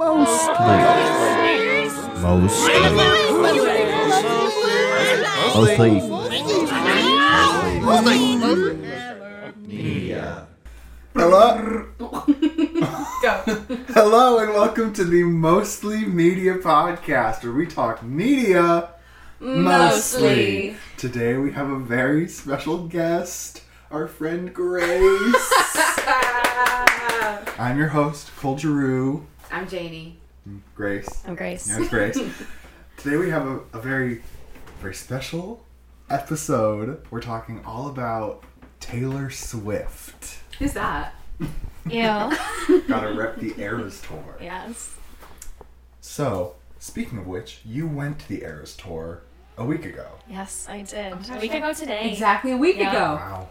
Mostly. Mostly. Mostly. Media. Hello. Hello and welcome to the Mostly Media Podcast, where we talk media Mostly. Today we have a very special guest, our friend Grace. I'm your host, Cole Giroux. I'm Janie. Grace. I'm Grace. Yeah, it's Grace. Today we have a, a very, very special episode. We're talking all about Taylor Swift. Who's that? Ew. Gotta rep the Eras Tour. yes. So, speaking of which, you went to the Eras Tour a week ago. Yes, I did. Oh, a week ago today. Exactly a week Yeah. ago. Wow.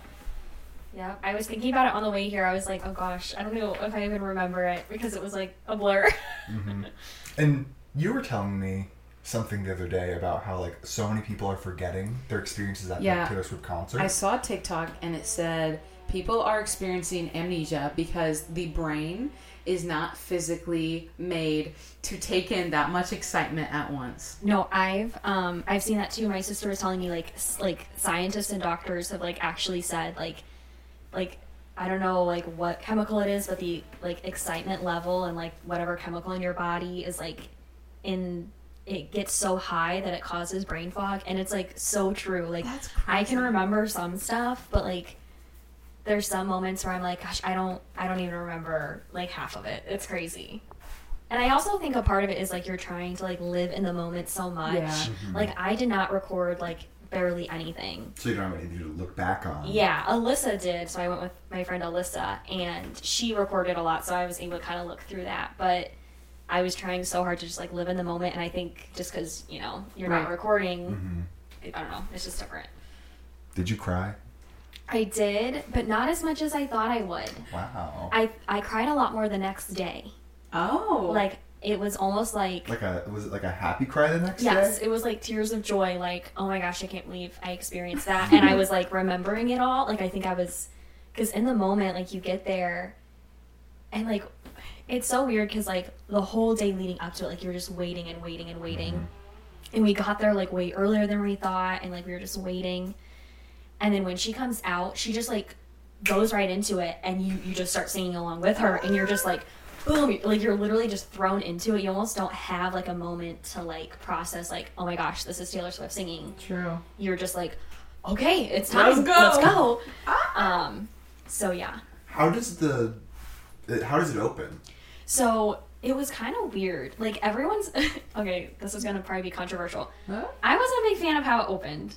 Yeah. I was thinking about it on the way here. I was like, oh gosh, I don't know if I even remember it because it was like a blur. And you were telling me something the other day about how like so many people are forgetting their experiences at Yeah. the Taylor Swift concert. I saw TikTok and it said people are experiencing amnesia because the brain is not physically made to take in that much excitement at once. no, I've um I've seen that too. My sister was telling me like like scientists and doctors have like actually said like like I don't know like what chemical it is, but the like excitement level and like whatever chemical in your body is like in it gets so high that it causes brain fog and it's like so true. Like That's I can remember some stuff, but like there's some moments where I'm like, gosh, I don't I don't even remember like half of it. It's crazy. And I also think a part of it is like you're trying to like live in the moment so much. Yeah. Mm-hmm. Like I did not record like barely anything. so you don't have anything to look back on. Yeah, Alyssa did. So I went with my friend Alyssa, and she recorded a lot, so I was able to kind of look through that. But I was trying so hard to just like live in the moment, and I think just because you know you're not recording, Mm-hmm. I don't know, it's just different. Did you cry? I did, but not as much as I thought I would. Wow. I I cried a lot more the next day. Oh. Like it was almost like like a was it like a happy cry the next Yes, day? Yes, it was like tears of joy. Like, oh my gosh, I can't believe I experienced that. and I hmm. was like remembering it all. Like, I think I was, because in the moment, like, you get there and like, it's so weird because like the whole day leading up to it, like, you're just waiting and waiting and waiting. Mm-hmm. And we got there like way earlier than we thought. And like, we were just waiting. And then when she comes out, she just like goes right into it. And you, you just start singing along with her. And you're just like, boom like you're literally just thrown into it you almost don't have like a moment to like process like oh my gosh this is taylor swift singing True. you're just like okay it's time Let's go. let's go um so yeah How does the how does it open? so it was kind of weird like everyone's okay this is gonna probably be controversial Huh? I wasn't a big fan of how it opened.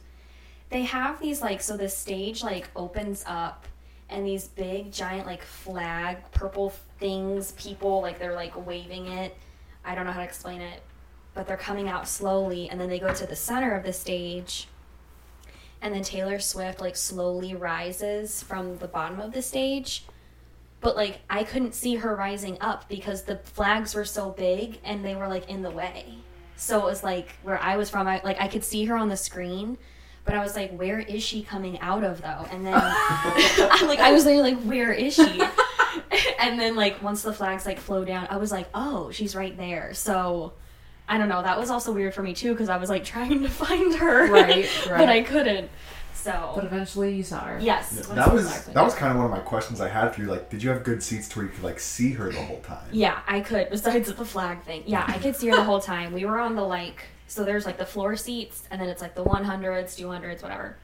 They have these like so the stage like opens up and these big giant like flag purple things people like they're like waving it. I don't know how to explain it, but they're coming out slowly and then they go to the center of the stage. And then Taylor Swift like slowly rises from the bottom of the stage. But like I couldn't see her rising up because the flags were so big and they were like in the way. So it was like where I was from, I like I could see her on the screen, but I was like, where is she coming out of though? And then like I was there like, where is she? and then like once the flags like flow down, I was like, oh, she's right there. So I don't know. That was also weird for me too because I was like trying to find her, Right, but. I couldn't. So But eventually you saw her. yes, once that was that was kind of one of my questions I had for you. Like, did you have good seats to where you could like see her the whole time? Yeah, I could. Besides the flag thing, yeah, I could see her the whole time. We were on the like, so there's like the floor seats, and then it's like the 100s, 200s, whatever.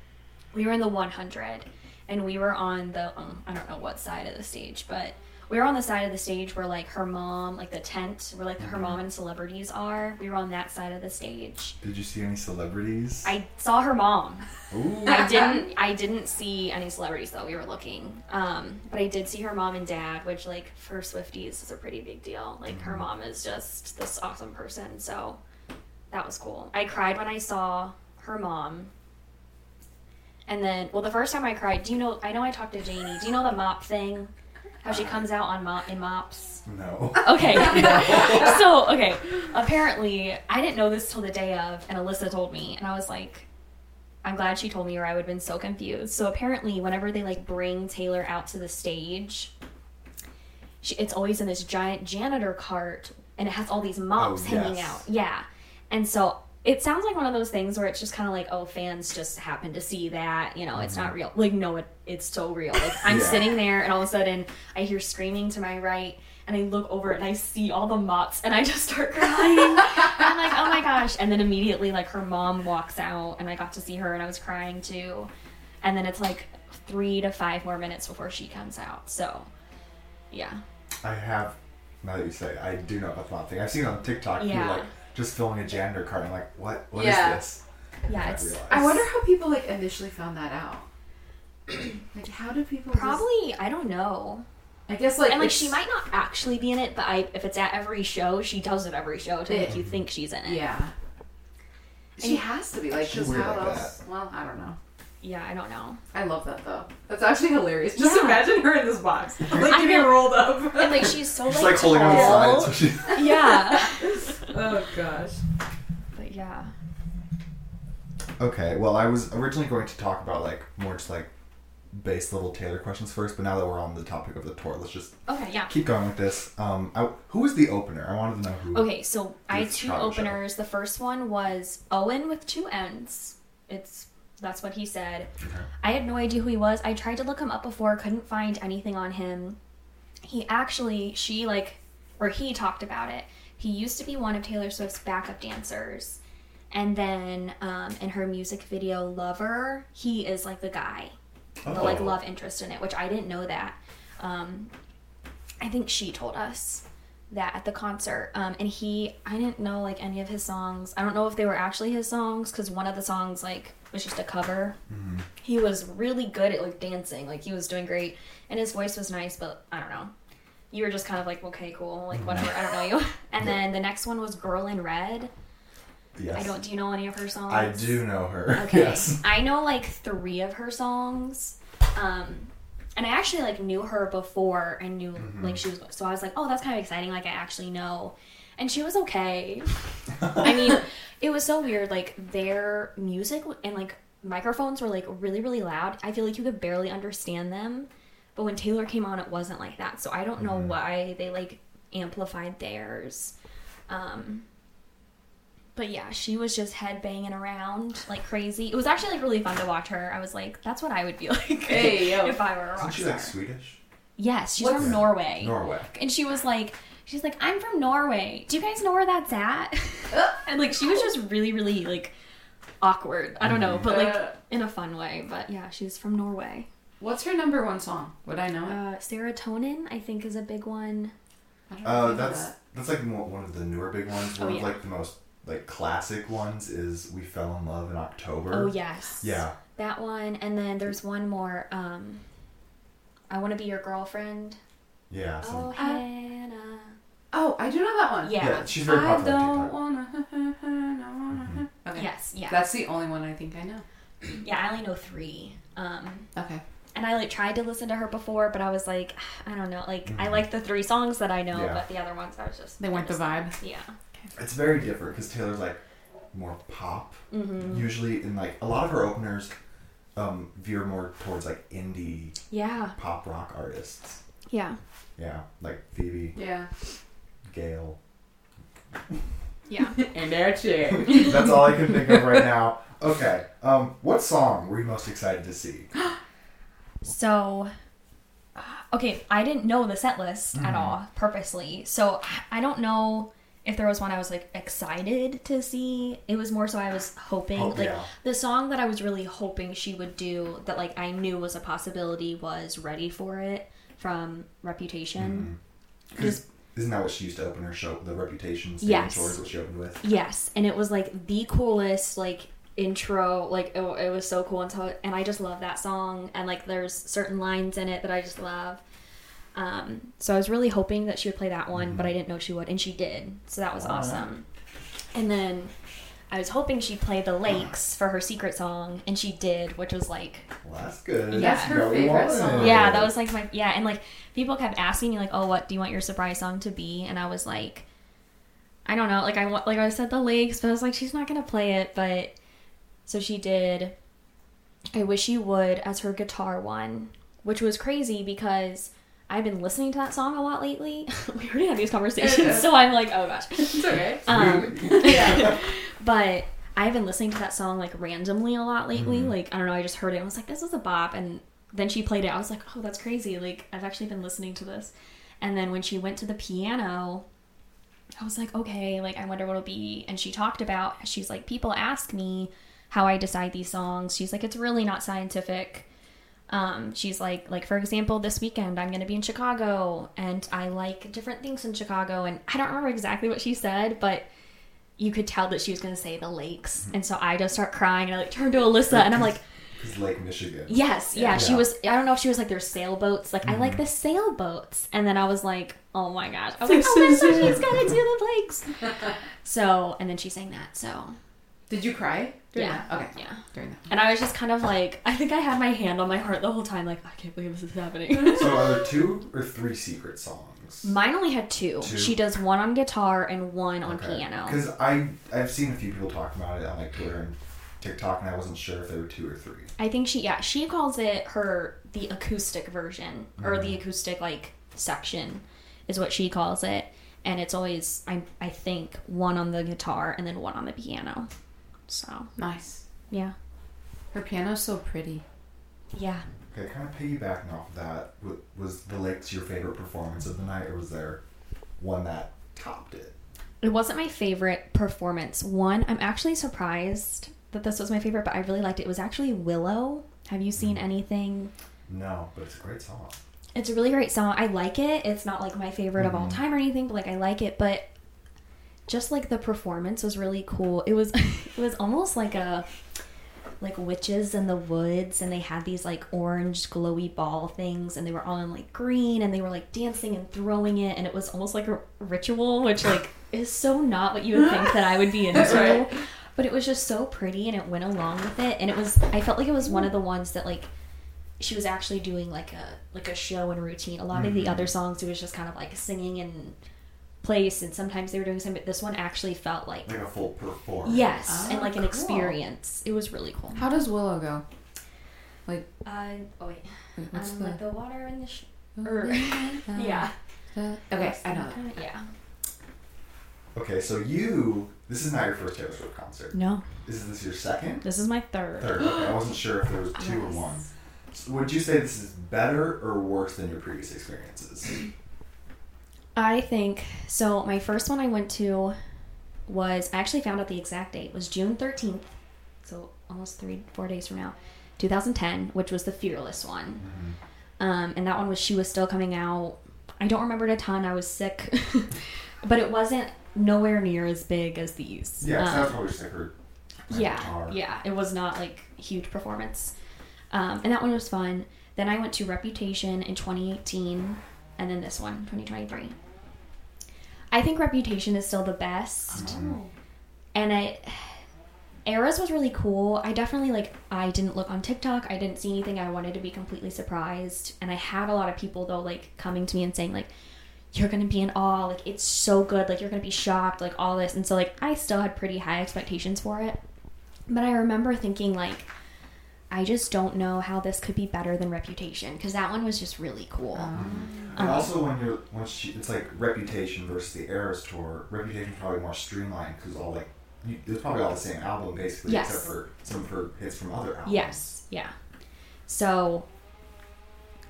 We were in the 100, and we were on the um, I don't know what side of the stage, but we were on the side of the stage where like her mom, like the tent where like her mom and celebrities are. We were on that side of the stage. Did you see any celebrities? I saw her mom. Ooh. I didn't I didn't see any celebrities though. We were looking, um, but I did see her mom and dad, which like for Swifties is a pretty big deal. Like her mom is just this awesome person, so that was cool. I cried when I saw her mom, and then well, the first time I cried, do you know? I know I talked to Janie. Do you know the mop thing? How she comes out on mop in mops. No. Okay. so, okay. Apparently, I didn't know this till the day of, and Alyssa told me, and I was like, I'm glad she told me, or I would have been so confused. So apparently, whenever they like bring Taylor out to the stage, she, it's always in this giant janitor cart and it has all these mops Oh, hanging yes. out. Yeah. And so it sounds like one of those things where it's just kind of like, oh, fans just happen to see that. You know, it's not real. Like, no, it, it's so real. Like, I'm Mm-hmm. Yeah. sitting there, and all of a sudden, I hear screaming to my right, and I look over and I see all the mops, and I just start crying. I'm like, oh my gosh. And then immediately, like, her mom walks out, and I got to see her, and I was crying too. And then it's like three to five more minutes before she comes out. So, yeah. I have. Now that you say, I do know about the mop thing. I've seen it on TikTok. Yeah. Like just filling a janitor cart. and I'm like, what? What is Yeah. this? Yeah, I it's realized. I wonder how people like initially found that out. like, how do people? just- probably, I don't know. I guess like and like it's- she might not actually be in it, but I if it's at every show, she does it every show to make you think she's in it. Yeah. She has to be like, She's just weird how like else? Well, I don't know. Yeah, I don't know. I love that though. That's actually hilarious. Just Yeah. imagine her in this box, like I getting know. rolled up. And like she's so She's like, like holding on the tall. side. So she. Yeah. oh gosh. but yeah. Okay, well, I was originally going to talk about like more just like base level Taylor questions first, but now that we're on the topic of the tour, let's just Okay, yeah. keep going with this. Um, I, who was the opener? I wanted to know who. Okay, so I had two Chicago show. openers. The first one was Owenn with two N's. It's that's what he said. Okay. I had no idea who he was. I tried to look him up before, couldn't find anything on him. He actually, she like, or he talked about it. He used to be one of Taylor Swift's backup dancers. And then um, in her music video Lover, he is like the guy, the like Oh. love interest in it, which I didn't know that. Um, I think she told us that at the concert. Um, and he, I didn't know like any of his songs. I don't know if they were actually his songs because one of the songs like was just a cover. He was really good at like dancing. Like he was doing great, and his voice was nice. But I don't know. You were just kind of like, okay, cool, like whatever. I don't know you. And then the next one was Girl in Red. Yes. I don't. Do you know any of her songs? I do know her. Okay. yes. I know like three of her songs. Um and I actually like knew her before I knew Mm-hmm. like she was so I was like, "Oh, that's kind of exciting. Like I actually know." And she was okay. I mean, it was so weird like their music and like microphones were like really really loud. I feel like you could barely understand them. But when Taylor came on it wasn't like that. So I don't know Mm-hmm. why they like amplified theirs. Um but yeah, she was just head banging around like crazy. It was actually like really fun to watch her. I was like, that's what I would be like Hey, yo. if I were a Isn't she star. like Swedish? yes, she's What's- from Norway. Norway. And she was like, she's like, I'm from Norway. Do you guys know where that's at? and like, she was just really, really like awkward. I don't know, but like Uh. in a fun way. But yeah, she's from Norway. What's her number one song? Would I know it? Uh, serotonin, I think, is a big one. I don't know Uh, that's that. that's like mo- one of the newer big ones. Oh, One yeah. of like the most like classic ones is "We Fell in Love in October." Oh yes. Yeah. That one, and then there's one more. Um, I want to be your girlfriend. Yeah. some- Oh, Hannah. Oh, I do know that one. Yeah. yeah. She's very I popular. on don't TikTok. wanna. I wanna. Okay. Yes, yeah. That's the only one I think I know. yeah, I only know three. Um, Okay. and I like tried to listen to her before, but I was like, I don't know. Like, I like the three songs that I know, Mm-hmm. Yeah. but the other ones I was just They weren't the vibe. Yeah. It's very different because Taylor's like more pop. Mm-hmm. Usually, in like a lot of her openers, um, veer more towards like indie Yeah. pop rock artists. Yeah. Yeah, like Phoebe, Yeah. GAYLE. Yeah. And that's it. That's all I can think of right now. Okay. Um, what song were you most excited to see? So, uh, okay, I didn't know the set list Mm-hmm. at all purposely. So I don't know if there was one I was like excited to see. It was more so I was hoping Oh, like yeah. the song that I was really hoping she would do that like I knew was a possibility was "Ready for It" from Reputation. Mm-hmm. Isn't that what she used to open her show? The Reputation stage Yes. tour is what she opened with. Yes, and it was like the coolest like intro. Like it, it was so cool, and so and I just love that song. And like there's certain lines in it that I just love. Um, so I was really hoping that she would play that one, but I didn't know she would, and she did. So that was All right. awesome. And then I was hoping she'd play the Lakes for her secret song, and she did, which was like Well, that's good. Yeah. That's her favorite on. song. yeah, that was like my yeah, and like people kept asking me like, "Oh, what do you want your surprise song to be?" And I was like, I don't know, like I want like I said the lakes, but I was like, she's not gonna play it, but so she did. I wish you would as her guitar one, which was crazy because I've been listening to that song a lot lately. we already had these conversations, so I'm like, oh gosh. It's okay. Um, yeah. but I've been listening to that song like randomly a lot lately. Mm-hmm. Like I don't know, I just heard it. and I was like, this is a bop, and then she played it. I was like, oh, that's crazy. Like I've actually been listening to this. And then when she went to the piano, I was like, okay, like I wonder what it'll be. And she talked about, she's like, people ask me how I decide these songs. She's like, it's really not scientific. Um, she's like, like for example, this weekend I'm gonna be in Chicago, and I like different things in Chicago. And I don't remember exactly what she said, but you could tell that she was gonna say the lakes. And so I just start crying, and I like turn to Alyssa, and I'm like. It's Lake Michigan. Yes, yeah, she was. I don't know if she was like, there's sailboats. Like, I like the sailboats. And then I was like, oh my gosh. I was like, oh, that's what she's gonna do the lakes. So, and then she sang that. So, Did you cry? during Yeah. that? Okay. yeah. During that. And I was just kind of like, I think I had my hand on my heart the whole time. Like, I can't believe this is happening. So are there two or three secret songs? Mine only had two. Two? She does one on guitar and one on piano. Because I I've seen a few people talk about it on like Twitter and TikTok, and I wasn't sure if there were two or three. I think she, yeah, she calls it her the acoustic version or Mm-hmm. the acoustic like section is what she calls it, and it's always I I think one on the guitar and then one on the piano. So Nice. yeah, Her piano's so pretty. yeah. Okay, kind of piggybacking off of that, was the Lakes your favorite performance of the night, or was there one that topped it? It wasn't my favorite performance. One, I'm actually surprised that this was my favorite, but I really liked it. It was actually Willow. Have you seen anything? No, but it's a great song. It's a really great song. I like it. It's not like my favorite of all mm-hmm. time or anything, but like I like it. But just like the performance was really cool. It was it was almost like a like witches in the woods and they had these like orange glowy ball things and they were all in like green and they were like dancing and throwing it and it was almost like a ritual which like is so not what you would think that I would be into. Right. But it was just so pretty and it went along with it and it was I felt like it was one of the ones that like she was actually doing like a like a show and routine. A lot of the mm-hmm. other songs it was just kind of like singing in place and sometimes they were doing something but this one actually felt like Like a full performance. yes and Oh, like an cool. experience. It was really cool. How does Willow go? Like, Uh, oh wait. wait, what's um, the? like the water in the sh- Oh, or- yeah. yeah. Okay, I know that. Yeah. Okay, so you this is not your first Taylor Swift concert. No, Is this your second? this is my third. Third. Okay, I wasn't sure if there was two or one. So would you say this is better or worse than your previous experiences? I think so. My first one I went to was I actually found out the exact date was June thirteenth, so almost three four days from now, two thousand ten, which was the Fearless one. Um, and that one was she was still coming out. I don't remember it a ton. I was sick, but it wasn't nowhere near as big as these. Yeah, Um, that was probably just like her. her yeah guitar. yeah it was not like huge performance um, and that one was fun then i went to reputation in 2018 and then this one 2023 i think reputation is still the best. Oh. And i eras was really cool. I definitely like i didn't look on tiktok. I didn't see anything. I wanted to be completely surprised. And i had a lot of people though like coming to me and saying like you're gonna be in awe. Like it's so good. Like you're gonna be shocked. Like all this. And so like i still had pretty high expectations for it. But I remember thinking like I just don't know how this could be better than Reputation because that one was just really cool. And Um, also, when you're once she, it's like Reputation versus the Eras tour. Reputation probably more streamlined because all like you, it's probably all the same album basically, Yes. except for some of her hits from other albums. Yes, yeah. So,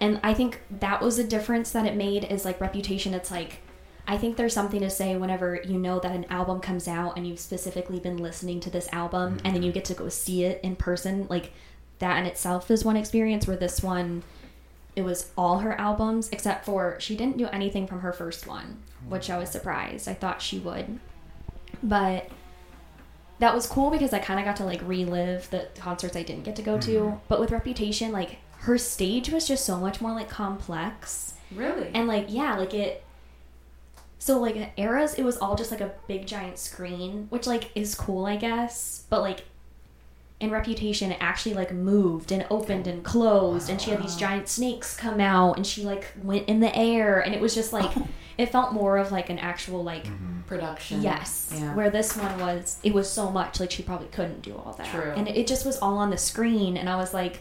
and I think that was a difference that it made is like Reputation. It's like I think there's something to say whenever you know that an album comes out and you've specifically been listening to this album and then you get to go see it in person. Like that in itself is one experience where this one it was all her albums except for she didn't do anything from her first one, which I was surprised. I thought she would. But that was cool because I kind of got to like relive the concerts I didn't get to go to. Mm-hmm. But with Reputation, like her stage was just so much more like complex Really? and like yeah, like it. So like eras, it was all just like a big giant screen, which like is cool, I guess. But like in Reputation, it actually like moved and opened and closed, and she had these giant snakes come out, and she like went in the air, and it was just like it felt more of like an actual like Production. Yes. Yeah. Where this one was, it was so much like she probably couldn't do all that. True. And it just was all on the screen, and I was like,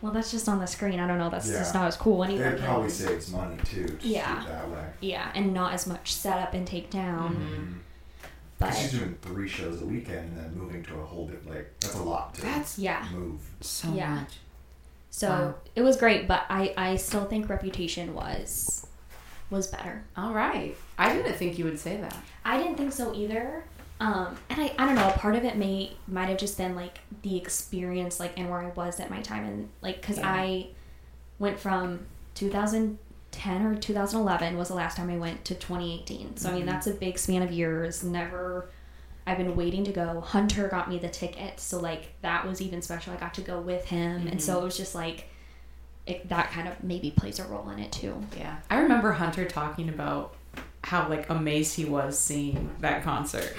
well, that's just on the screen. I don't know. That's just not as cool anyway. It probably saves money too. To Yeah. Do it that way. Yeah, and not as much setup and takedown. Mm-hmm. But she's doing three shows a weekend and then moving to a whole bit like that's a lot to That's yeah, move. so Yeah. much. so Wow. it was great. But I I still think Reputation was was better. All right. I didn't think you would say that. I didn't think so either. Um, and I, I don't know. Part of it may might have just been like the experience, like and where I was at my time, and like because Yeah. I went from 2010 or 2011 was the last time I went to 2018. So I mean mm-hmm. that's a big span of years. Never. I've been waiting to go. Hunter got me the ticket, so like that was even special. I got to go with him, and so mm-hmm. it was just like it, that kind of maybe plays a role in it too. Yeah. I remember Hunter talking about how like amazed he was seeing that concert.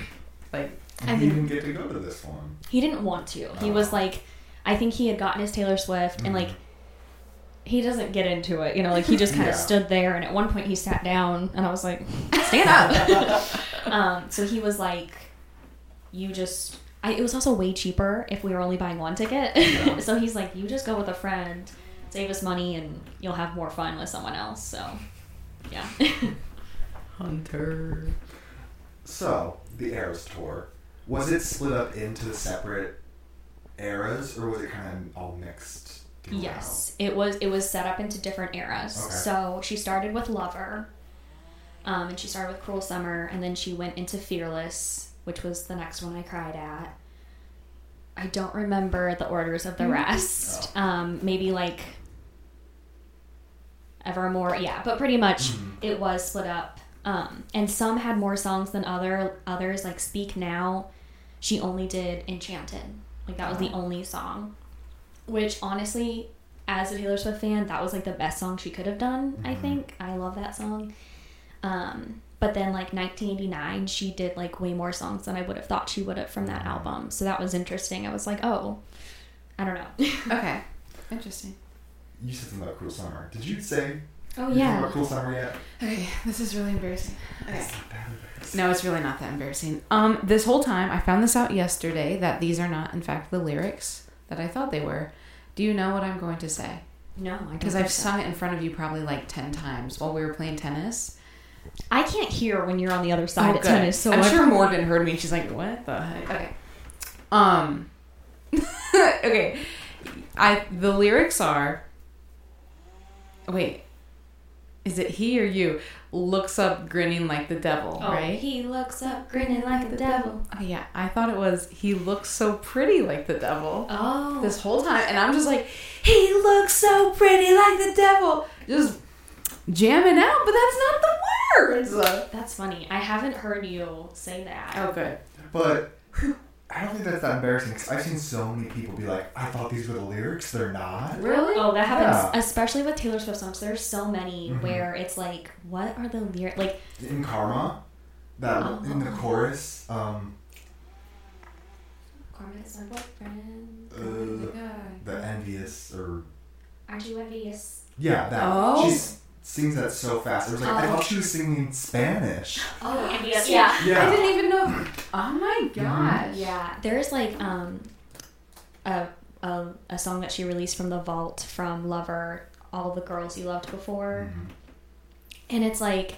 Like I you mean- even get to go to this one. He didn't want to. He was oh. like, I think he had gotten his Taylor Swift, and mm-hmm. like, he doesn't get into it. You know, like he just kind of Yeah. stood there, and at one point he sat down, and I was like, stand up. um, so he was like, you just. I, it was also way cheaper if we were only buying one ticket. Yeah. so he's like, you just go with a friend, save us money, and you'll have more fun with someone else. So, yeah. Hunter. So the Eras tour was it split up into separate eras or was it kind of all mixed? Yes, it was. It was set up into different eras. Okay. So she started with Lover, um, and she started with Cruel Summer, and then she went into Fearless, which was the next one I cried at. I don't remember the orders of the rest. Um, maybe like Evermore, yeah, but pretty much it was split up. Um, and some had more songs than other others. Like Speak Now, she only did Enchanted. Like that was the only song which honestly as a taylor swift fan that was like the best song she could have done i think i love that song um, but then like 1989 she did like way more songs than i would have thought she would have from that album so that was interesting i was like oh i don't know Okay. Interesting. You said something about Cruel Summer. Did you say oh anything yeah about Cruel Summer yet? Okay, this is really embarrassing. Okay. It's not that embarrassing. No, it's really not that embarrassing. Um, this whole time, I found this out yesterday that these are not, in fact, the lyrics that I thought they were. Do you know what I'm going to say? no I Because I've so. sung it in front of you probably like ten times while we were playing tennis. i can't hear when you're on the other side Oh, of good. tennis so I'm sure Morgan heard me. She's like, "What the heck?" Okay. Um. okay. I the lyrics are. Wait. Is it he or you? Looks up grinning like the devil, oh, right? he looks up grinning like the devil. Oh, yeah, I thought it was he looks so pretty like the devil oh. this whole time, and I'm just like, he looks so pretty like the devil, just jamming out, but that's not the words. that's funny. I haven't heard you say that. Oh, good. But I don't think that's that embarrassing because I've seen so many people be like, I thought these were the lyrics. They're not. Really? Oh, that happens, Yeah. especially with Taylor Swift songs. There's so many Mhm. where it's like, what are the lyrics? Like, In Karma, that Oh. in the chorus, um, Karma's my boyfriend. uh, the envious or Aren't you envious? yeah, that Oh. she s- sings that so fast. It was like I Oh. thought she was singing Spanish. Oh, envious. Yeah. Yeah. I didn't even know. Oh my gosh. Yeah. There's like um, a, a a song that she released from the vault from Lover, All the Girls You Loved Before, Mm-hmm. and it's like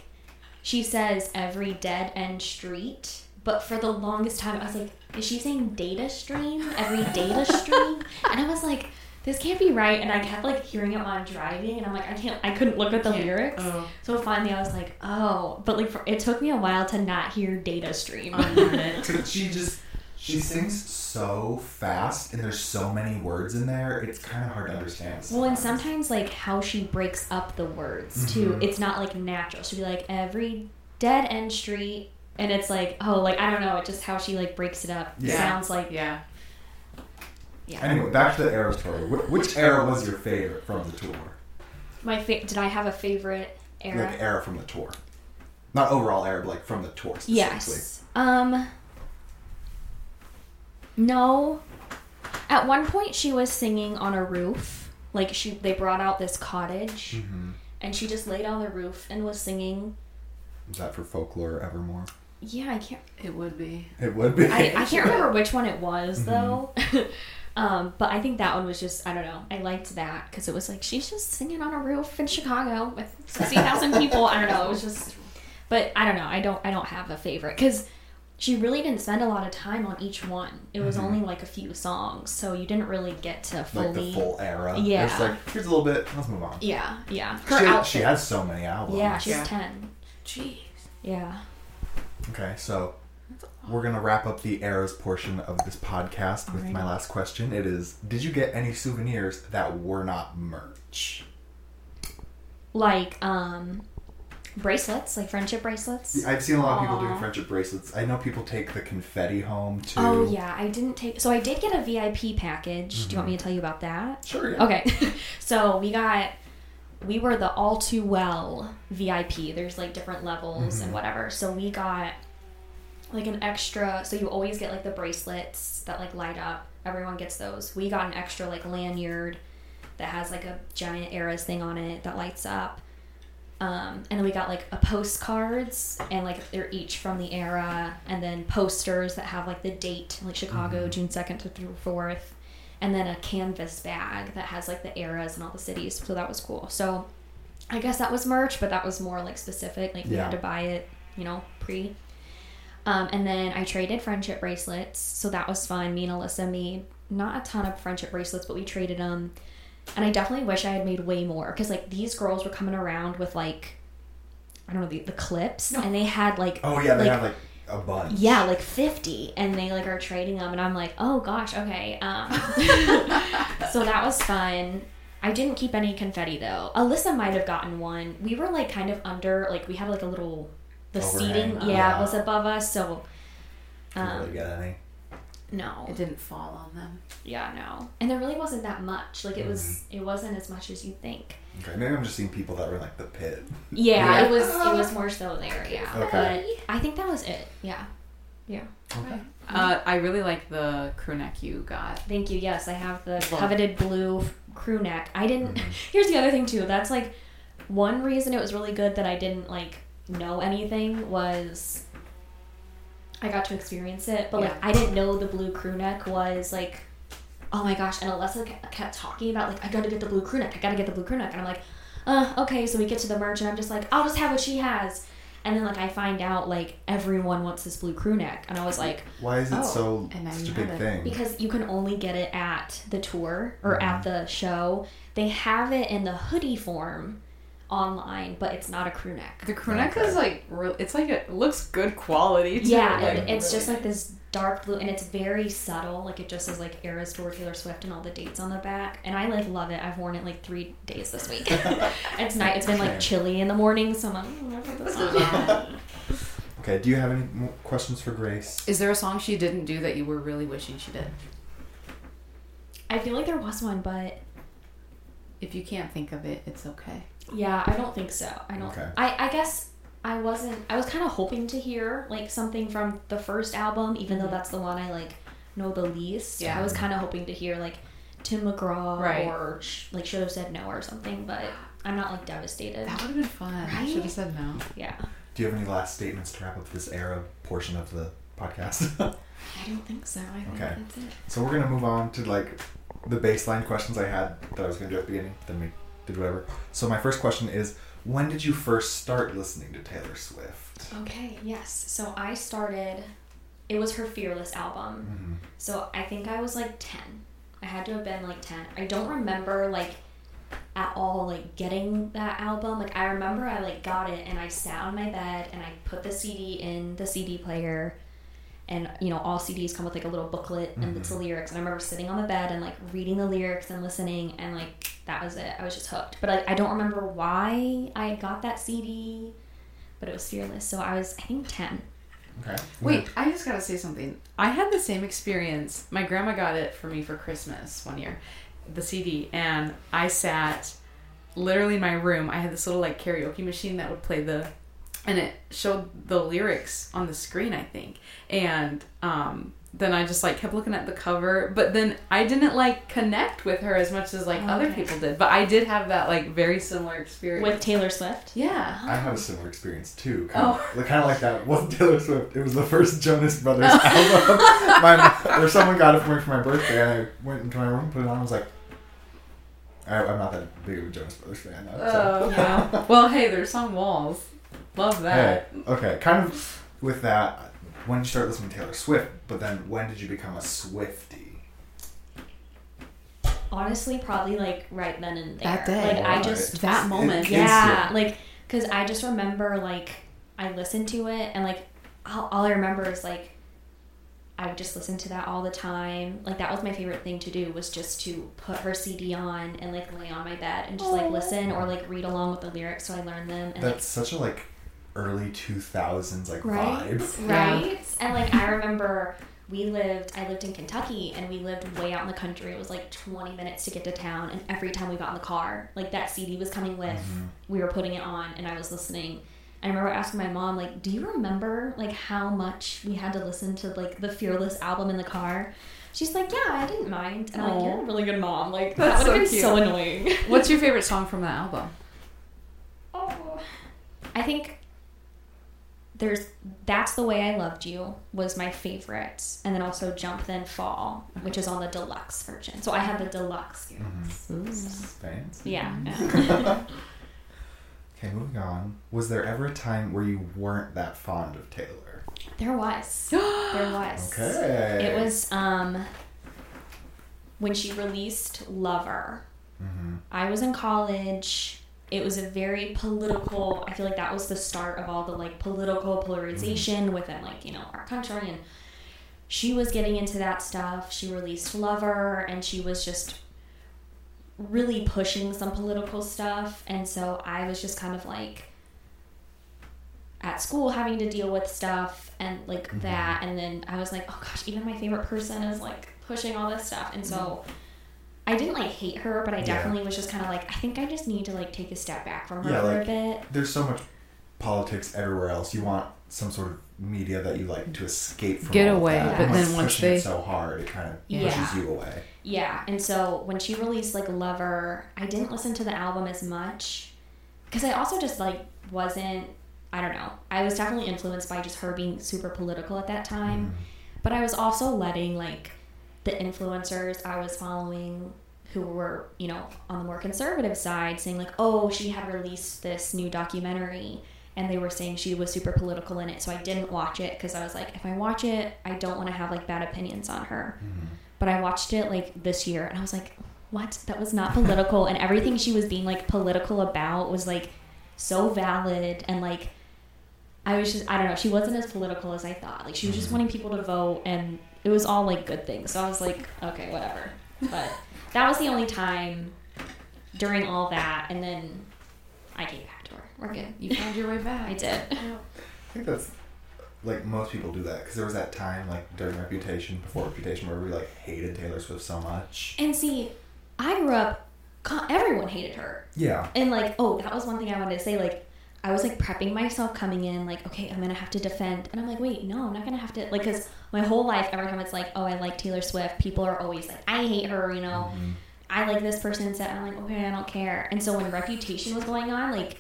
she says every dead end street. But for the longest time, I was like, is she saying data stream? Every data stream? And I was like, this can't be right. And I kept like hearing it while I'm driving, and I'm like, I can't, I couldn't look at the Can't- lyrics. oh. So finally, I was like, oh. But like, for, it took me a while to not hear data stream. On it Cause she just she sings so fast and there's so many words in there. It's kind of hard to understand. Well, and sometimes like how she breaks up the words too. Mhm. It's not like natural. She'll be like every dead end street, and it's like oh, like I don't know. It just how she like breaks it up. Yeah. Sounds like Yeah. Yeah. Anyway, back to the Eras tour. Wh- Which era was your favorite from the tour? My fa- did I have a favorite era? Like era from the tour, not overall era, but like from the tour specifically. Yes. Um. No. At one point, she was singing on a roof. Like she, they brought out this cottage, Mm-hmm. and she just laid on the roof and was singing. Is that for folklore evermore? yeah, I can't. It would be. It would be. I, I can't remember which one it was Mm-hmm. though. um, but I think that one was just I don't know. I liked that because it was like she's just singing on a roof in Chicago with sixty thousand people. I don't know. It was just, but I don't know. I don't I don't have a favorite because she really didn't spend a lot of time on each one. It was only like a few songs, so you didn't really get to fully. Mm-hmm. like the full era. Yeah. It's like here's a little bit. Let's move on. yeah, yeah. She, Her she outfit. has so many albums. yeah, she's Yeah. ten. Jeez. Yeah. Okay, so we're gonna wrap up the eras portion of this podcast with my last question. It is: Did you get any souvenirs that were not merch? Like um, bracelets, like friendship bracelets. I've seen a lot of people doing friendship bracelets. I know people take the confetti home too. Oh yeah, I didn't take. So I did get a VIP package. Do you want me to tell you about that? Sure. Yeah. Okay, so we got. We were the all too well VIP. There's like different levels and whatever. So we got like an extra. So you always get like the bracelets that like light up. Everyone gets those. We got an extra like lanyard that has like a giant eras thing on it that lights up. Um, and then we got like a postcards and like they're each from the era and then posters that have like the date like chicago june 2nd to through 4th and then a canvas bag that has like the eras and all the cities so that was cool so i guess that was merch but that was more like specific like you had to buy it you know pre um, and then i traded friendship bracelets so that was fun. Me and alyssa made not a ton of friendship bracelets but we traded them and I definitely wish I had made way more because like these girls were coming around with like I don't know the, the clips and they had like Oh yeah, they like, have like a bunch. yeah like 50 and they like are trading them and I'm like oh gosh okay um. So that was fun. I didn't keep any confetti though. Alyssa might have gotten one. We were like kind of under like we had like a little the Overhang. seating yeah, Yeah. was above us so Didn't really um get any. no It didn't fall on them. yeah no and there really wasn't that much like it was Mm-hmm. it wasn't as much as you think Okay, maybe I'm just seeing people that were in like the pit. Yeah, Yeah. it was it was more so there, yeah. Okay. But I think that was it. Yeah. Yeah. Okay. Uh, I really like the crew neck you got. Thank you. Yes, I have the Well- coveted blue crew neck. I didn't Mm-hmm. Here's the other thing too. That's like one reason it was really good that I didn't like know anything was I got to experience it, but like Yeah. I didn't know the blue crew neck was like oh my gosh, and Alyssa ke- kept talking about like I gotta get the blue crew neck, I gotta get the blue crew neck, and I'm like, uh, okay. So we get to the merch, and I'm just like, I'll just have what she has, and then like I find out like everyone wants this blue crew neck, and I was like, Why is it Oh, so and now such a big it. thing? because you can only get it at the tour or at the show. They have it in the hoodie form online, but it's not a crew neck. The crew neck is like, real it's like it looks good quality. Too. Yeah, like, and it's just like this dark blue, and it's very subtle. Like it just says like Eras Tour Taylor Swift and all the dates on the back, and I like love it. I've worn it like three days this week. it's night. It's been like chilly in the morning, so I'm like, "Mm, I'll put. Okay, do you have any more questions for Grace? Is there a song she didn't do that you were really wishing she did? I feel like there was one, but If you can't think of it, it's okay. Yeah, I don't think so. I don't. Okay. I I guess I wasn't. I was kind of hoping to hear like something from the first album, even though mm-hmm. that's the one I like know the least. Yeah. I was kind of hoping to hear like Tim McGraw Right. or sh- like should have said no or something, but I'm not like devastated. That would have been fun. I Right? should have said no. Yeah, Do you have any last statements to wrap up this era portion of the podcast? I don't think so. I think Okay. that's it. so we're gonna move on to like the baseline questions I had that I was gonna do at the beginning. Then we did whatever. So my first question is, when did you first start listening to Taylor Swift? Okay, yes. So I started. It was her Fearless album. Mm-hmm. So I think I was like 10. I had to have been like 10. I don't remember like at all like getting that album. Like I remember I like got it and I sat on my bed and I put the CD in the CD player. And you know, all CDs come with like a little booklet and mm-hmm. it's the lyrics. And I remember sitting on the bed and like reading the lyrics and listening and like that was it. I was just hooked. But like I don't remember why I got that CD, but it was Fearless. So I was I think 10. Okay. Wait, I just gotta say something. I had the same experience. My grandma got it for me for Christmas one year, the CD, and I sat literally in my room. I had this little like karaoke machine that would play the, and it showed the lyrics on the screen, I think. And um, then I just like kept looking at the cover, but then I didn't like connect with her as much as like other Okay. people did. But I did have that like very similar experience With Taylor Swift. yeah. I had a similar experience too. Kind Oh. of, like, kind of like that. It wasn't Taylor Swift. It was the first Jonas Brothers album. my, or someone got it for me for my birthday, and I went into my room, put it on, and was like, I, I'm not that big of a Jonas Brothers fan. Though, so. Oh yeah. well, hey, there's on walls. Love Hey, that. okay. Kind of with that. When did you start listening to Taylor Swift? But then when did you become a Swiftie? Honestly, probably like right then and there. That day. Like I Right. just That It- moment. yeah, instant. like because I just remember like I listened to it and like all, all I remember is like I would just listen to that all the time. Like that was my favorite thing to do was just to put her CD on and like lay on my bed and just like listen or like read along with the lyrics so I learned them and like That's such a like early 2000s like right? vibe. right? And like i remember we lived i lived in kentucky and we lived way out in the country. It was like 20 minutes to get to town and every time we got in the car like that cd was coming with Mm-hmm. we were putting it on and i was listening. I remember asking my mom like do you remember like how much we had to listen to like the fearless album in the car? She's like yeah i didn't mind. And i'm like you're a really good mom. Like That's that would have so been so annoying. What's your favorite song from that album? Oh. I think there's that's the way I loved you was my favorite, and then also Jump Then Fall, which is on the deluxe version. So I have the deluxe. Mm-hmm. Fancy. Yeah. Okay, moving on. Was there ever a time where you weren't that fond of Taylor? there was. There was. Okay. It was um when she released Lover. Mm-hmm. I was in college. It was a very political. I feel like that was the start of all the like political polarization within like you know our country, and she was getting into that stuff. She released Lover, and she was just really pushing some political stuff, and so I was just kind of like at school having to deal with stuff and like Mhm. that, and then I was like, oh gosh, even my favorite person is like pushing all this stuff, and so. I didn't like hate her, but I Yeah. definitely was just kind of like, I think I just need to like take a step back from her Yeah, for like- a bit. There's so much politics everywhere else. You want some sort of media that you like to escape from. Get all of away, that. but When then once pushing it they- so hard, it kind of Yeah. pushes you away. Yeah, and so when she released like Lover, I didn't listen to the album as much because I also just like wasn't. I don't know. I was definitely influenced by just her being super political at that time, Mm-hmm. but I was also letting like the influencers I was following who were you know on the more conservative side saying like oh she had released this new documentary and they were saying she was super political in it so i didn't watch it because i was like if i watch it i don't want to have like bad opinions on her. Mm-hmm. But i watched it like this year and i was like what? That was not political and everything she was being like political about was like so valid and like i was just i don't know she wasn't as political as i thought like she was just mm-hmm. wanting people to vote and it was all like good things so i was like okay whatever but that was the only time during all that and then i came back to her we're good You found your way back. i did I think that's like most people do that because there was that time like during Reputation, before Reputation, where we like hated Taylor Swift so much. and see i grew up everyone hated her Yeah. And like, oh, that was one thing I wanted to say. Like, I was like prepping myself coming in, like, okay, I'm gonna have to defend, and I'm like, wait, no, I'm not gonna have to, like, because my whole life, every time it's like, oh, I like Taylor Swift, people are always like, I hate her, you know, Mhm. I like this person instead. I'm like, okay, I don't care. And so when Reputation was going on, like,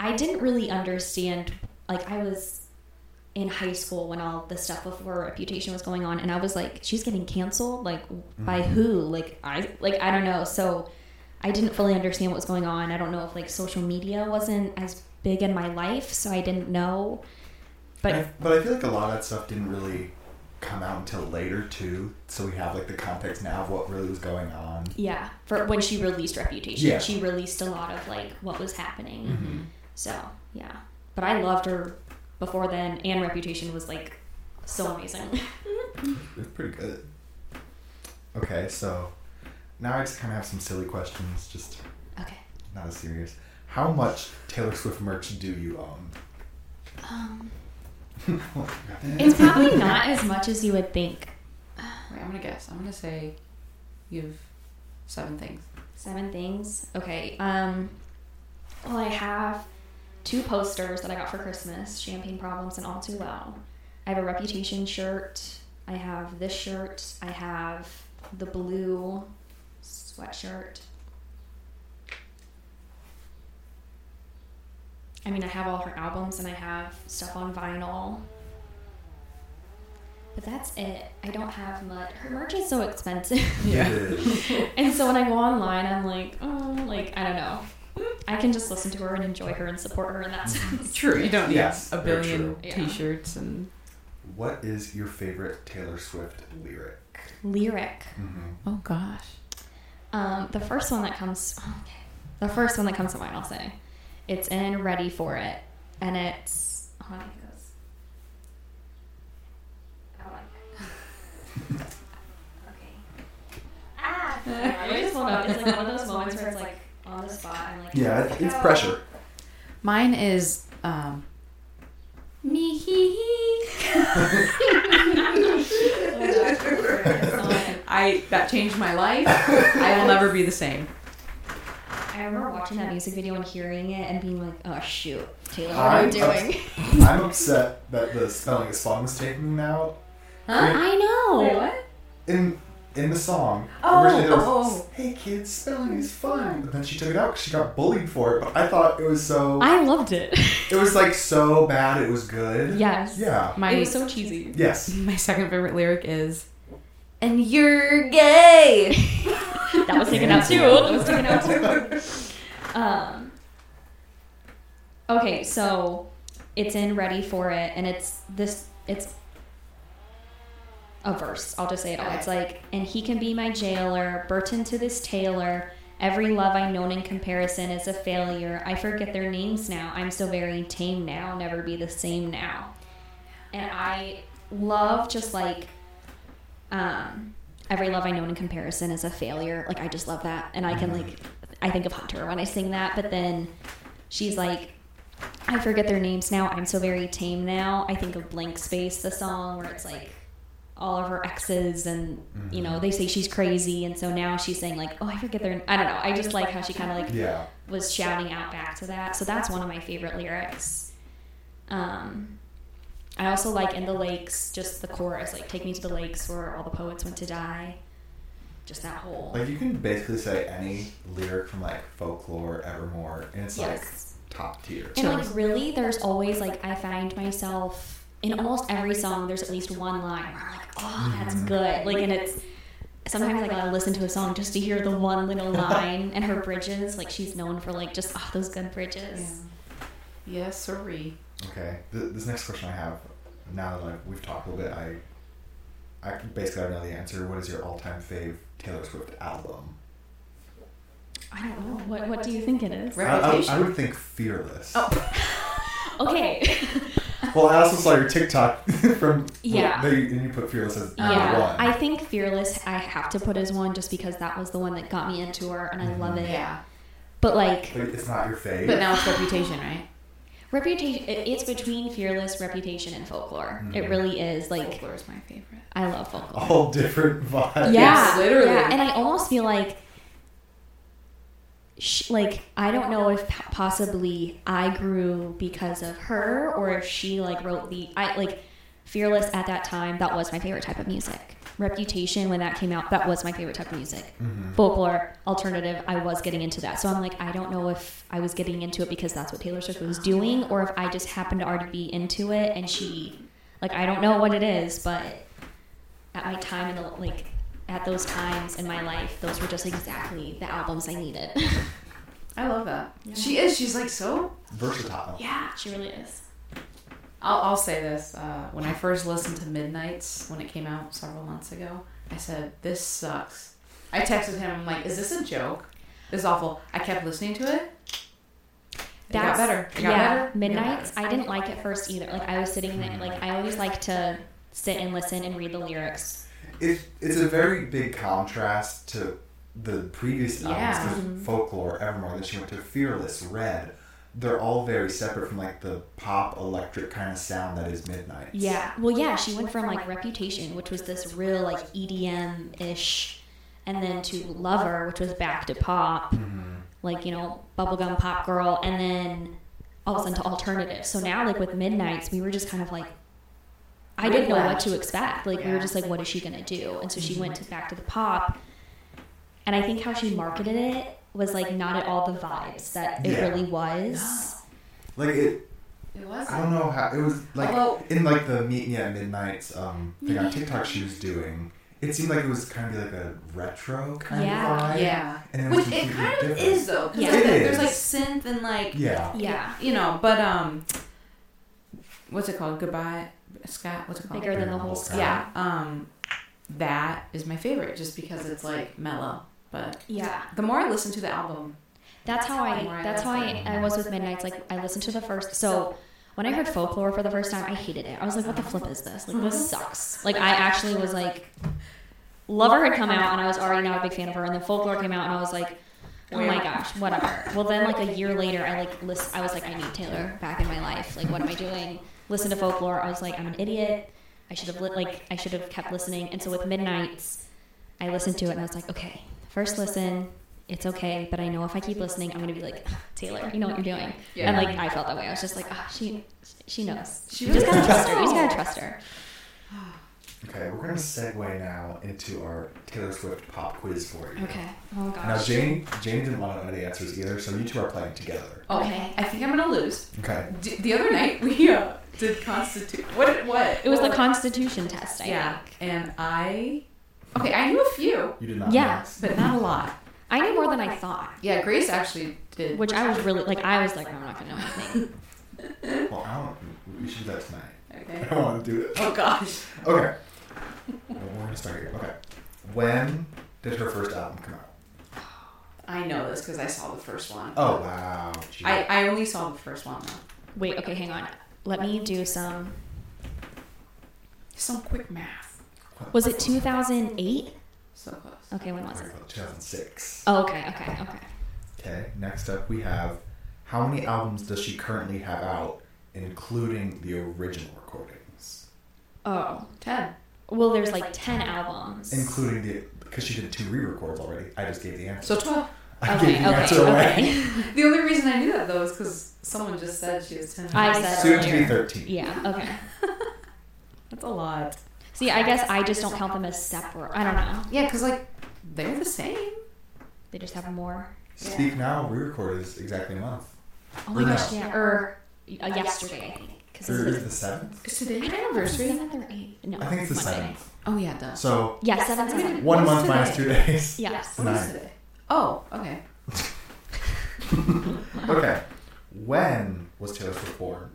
I didn't really understand. Like, I was in high school when all the stuff before Reputation was going on, and I was like, she's getting canceled. Like, by Mhm. who? Like, I like I don't know. So I didn't fully understand what was going on. I don't know if like social media wasn't as big in my life, so I didn't know. But I, but I feel like a lot of that stuff didn't really come out until later too. So we have like the context now of what really was going on. yeah, for when she released Reputation, Yeah. she released a lot of like what was happening. Mm-hmm. So yeah, but I loved her before then, and Reputation was like so amazing. It's pretty good. Okay, so now I just kind of have some silly questions, just okay. not as serious. How much Taylor Swift merch do you own? Um, it's probably not as much as you would think. Wait, I'm gonna guess. I'm gonna say you've seven things. Seven things. Okay. Um. Well, I have two posters that I got for Christmas: Champagne Problems and All Too Well. I have a Reputation shirt. I have this shirt. I have the blue sweatshirt. I mean, I have all her albums and I have stuff on vinyl. But that's it. I don't have much. Her merch is so expensive. Yeah. And so when I go online, I'm like, oh, like, I don't know. I can just listen to her and enjoy her and support her in that sense. True. You don't need Yes, a billion T-shirts and. What is your favorite Taylor Swift lyric? Lyric. Mm-hmm. Oh gosh. Um, the first one that comes, okay. the first one that comes to mind, I'll say, it's in Ready for It, and it's. Oh, I think it goes. Okay. Ah, I just pulled up. It's like one of those moments where it's like on the spot. I'm like, Yeah, it- it's pressure. Mine is um, Me hee hee. I that changed my life. I will never be the same. I remember watching that music video and hearing it and being like, "Oh shoot, Taylor, what I'm are you doing?" I'm upset that the spelling is fun was taken out. Huh? I know. Wait, what? In in the song, Oh, originally there was, oh, "Hey kids, spelling is fun," but then she took it out because she got bullied for it. But I thought it was so. I loved it. it was like so bad. It was good. yes. Yeah. My It was so cheesy. Yes. my second favorite lyric is, "And you're gay." That was taken out too. That was taken out too. Um. Okay, so it's in Ready for It, and it's this. It's a verse. I'll just say it all. It's like, and he can be my jailer, Burton to this Taylor. Every love I known in comparison is a failure. I forget their names now. I'm so very tame now. Never be the same now. And I love just like, um, every love I know in comparison is a failure. Like I just love that, and I can like, I think of Hunter when I sing that. But then she's like, I forget their names now. I'm so very tame now. I think of Blank Space, the song where it's like all of her exes, and you know they say she's crazy, and so now she's saying like, oh, I forget their. I don't know. I just like how she kind of like Yeah. was shouting out back to that. So that's one of my favorite lyrics. Um, I also like in the lakes, just the chorus, like "Take me to the lakes where all the poets went to die." Just that whole Like you can basically say any lyric from like folklore, Evermore, and it's like top tier. And like really, there's always like I find myself in almost every song. There's at least one line where I'm like, "Oh, mm-hmm. that's good!" Like, and it's sometimes I gotta listen to a song just to hear the one little line and her bridges. Like she's known for like just oh those good bridges. Yes, sirree. Okay. Th- this next question I have, now that I've, we've talked a little bit, I I basically I know the answer. What is your all-time fave Taylor Swift album? I don't know what what do you think it is? I, I, Reputation. I would think Fearless. Oh. Okay. Well, I also saw your TikTok from Yeah. They, and you put Fearless as number Yeah, one. I think Fearless I have to put as one just because that was the one that got me into her and I love mm-hmm. it. Yeah. But like but it's not your fave. But now it's reputation, right? Reputation, it, it's between Fearless, Reputation, and Folklore. It Mhm. really is. Like Folklore is my favorite. I love Folklore. all different vibes. yeah, Yes, literally. Yeah, and I almost feel like, sh- like I don't know if possibly I grew because of her or if she like wrote the I like Fearless at that time. That was my favorite type of music. Reputation when that came out, that was my favorite type of music. Mhm. Folklore, alternative, I was getting into that. So I'm like, I don't know if I was getting into it because that's what Taylor Swift was doing, or if I just happened to already be into it and she, like, I don't know what it is, but at my time in the like at those times in my life, those were just exactly the albums I needed. I love that. She is. She's like so. Versatile. yeah, she really is. I'll, I'll say this. Uh, when I first listened to Midnights, when it came out several months ago, I said, This sucks. I texted him, I'm like, Is this a joke? This is awful. I kept listening to it. It got better. It got yeah, better. Midnights. I didn't like it first either. Like I was sitting there, like I always like to sit and listen and read the lyrics. It, it's a very big contrast to the previous albums. Yeah. 'cause Folklore, Evermore, then she went to Fearless, Red. They're all very separate from like the pop electric kind of sound that is Midnight. Yeah. Well, yeah, she went from like Reputation, which was this real like EDM ish, and then to Lover, which was back to pop, mm-hmm. like you know bubblegum pop girl, and then all of a sudden to alternative. So now, like with Midnights, we were just kind of like, I didn't know what to expect. Like we were just like, what is she gonna do? And so she went to, back to the pop, and I think how she marketed it was like not at all the vibes that it Yeah. really was. Like it, It was. I don't know how it was like Although- in like the meet me at midnight um thing on TikTok she was doing. It seemed like it was kind of like a retro kind Yeah. of vibe. Yeah. And it was Which it kind of different. is though. 'cause Yeah. there's, It like, there's like synth and like Yeah. Yeah, you know, but um, what's it called? Goodbye, Scott. What's it called? bigger than the whole sky. Yeah. Um, that is my favorite, just because it's like mellow. But yeah. the more I listen to the album, That's how I. Right, That's how I, I was with Midnights. Like I listened to the first. So when I heard folklore for the first time, I hated it. I was like, "What the flip is this? Like this sucks." Like I actually was like, Lover had come out, and I was already not a big fan of her, and then folklore came out, and I was like. Oh my gosh, whatever. Well, then like a year later, I like list. I was like, I need Taylor back in my life. Like, what am I doing? Listen to folklore. I was like, I'm an idiot. I should have lit like I should have kept listening. And so with Midnights, I listened to it and I was like, okay, first listen, it's okay, but I know if I keep listening, I'm gonna be like, Taylor, you know what you're doing. Yeah. And like I felt that way. I was just like, ah, she she knows. She You just gotta trust her. You just gotta trust her. Okay, we're gonna segue now into our Taylor Swift pop quiz for you. Okay. Oh Now. Jane, Jane didn't want to know the answers either, so you two are playing together. okay, I think I'm gonna lose. Okay. D- the other night we uh, did constitute. What? What? It was the what- Constitution test. I Yeah, think. and I. Okay, I knew a few, You did not. Yeah. but not a lot. I knew more than I thought, Yeah, Grace actually did. which I was really like. I was like, I'm not gonna oh, know anything. know. Well, I don't. We should do that tonight. Okay. I don't want to do it. Oh gosh. Okay. Well, we're gonna start here. Okay. When did her first album come out? I know this because I saw the first one. Oh wow. Gee. I, I only saw the first one though. Wait. Okay. Hang on. Let me do some. Some quick math. Was it 2008? So close. Okay. When was it? 2006. Oh, okay. Okay. Okay. Okay. Next up, we have how many albums does she currently have out, including the original recordings, Oh. Ten. Well, there's like 10 albums. including the because she did two re-records already. I just gave the answer. So twelve. I Okay, gave the okay, answer away. okay. The only reason I knew that though is because someone just said she was ten. I said Soon to be 13. Yeah, okay. That's a lot. See, I guess I just don't count them as separate. I don't know. Yeah, because like they're the same. They just have more. Speak Now re-record is exactly a month. Oh my Or gosh, no. yeah. Or uh, yesterday, I think. Because Or it's is the seventh? Is today your the anniversary? seventh or eighth. No, I think it's the Monday. seventh. Oh yeah, it does. So Yeah, seven, seven. one What's month minus two days. Yes. What is Nine. today? Oh, okay. Okay. When was Taylor Swift born?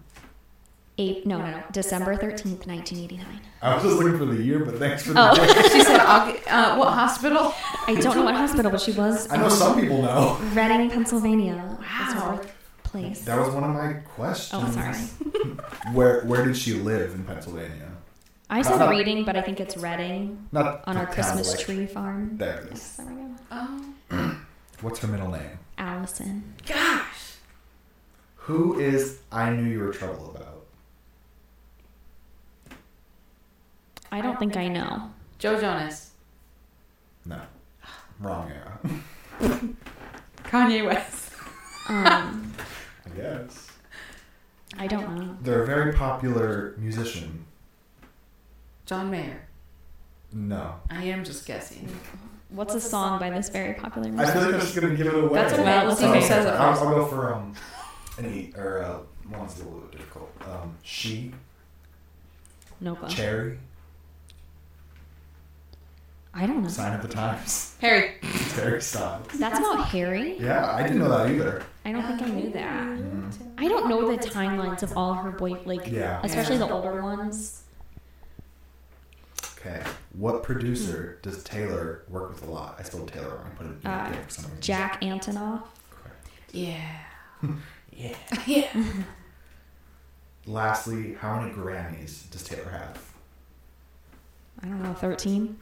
Eight, no, no, no. December 13th, 1989. I was just looking for the year, but thanks for the Oh. day. She said, uh, "What hospital?" I don't know what hospital, but she was. I know um, some people know. Reading, Pennsylvania. Wow. birthplace. That was one of my questions. Oh, sorry. Where Where did she live in Pennsylvania? I said Not- reading, but I think it's Reading Not on our Christmas but, like, tree farm. There it Yes, is. there we go. Oh What's her middle name? Allison. gosh. Who is I Knew You Were Trouble about? I don't think I know. Joe Jonas. No. Wrong era. Kanye West. Um, I guess. I don't know. They're a very popular musician. John Mayer. No. I am just guessing. What's a song by this very popular musician? I feel like I'm just gonna give it away. That's okay. Well, Let's see see who who says it I'll, first. I'll go for um, an E or uh, one's a little difficult. Um, she, No clue. cherry, I don't know. sign of the times. Harry. Harry Styles. That's about Harry. Yeah, I didn't know that either. I don't think I knew that. Mhm. I don't know the timelines of all her boy, like, Yeah. especially the older ones. Okay. What producer does Taylor work with a lot? I spelled Taylor wrong. I put it in Uh, there for some reason. Jack Antonoff. Correct. Yeah. Yeah. Yeah. Lastly, how many Grammys does Taylor have? I don't know, 13?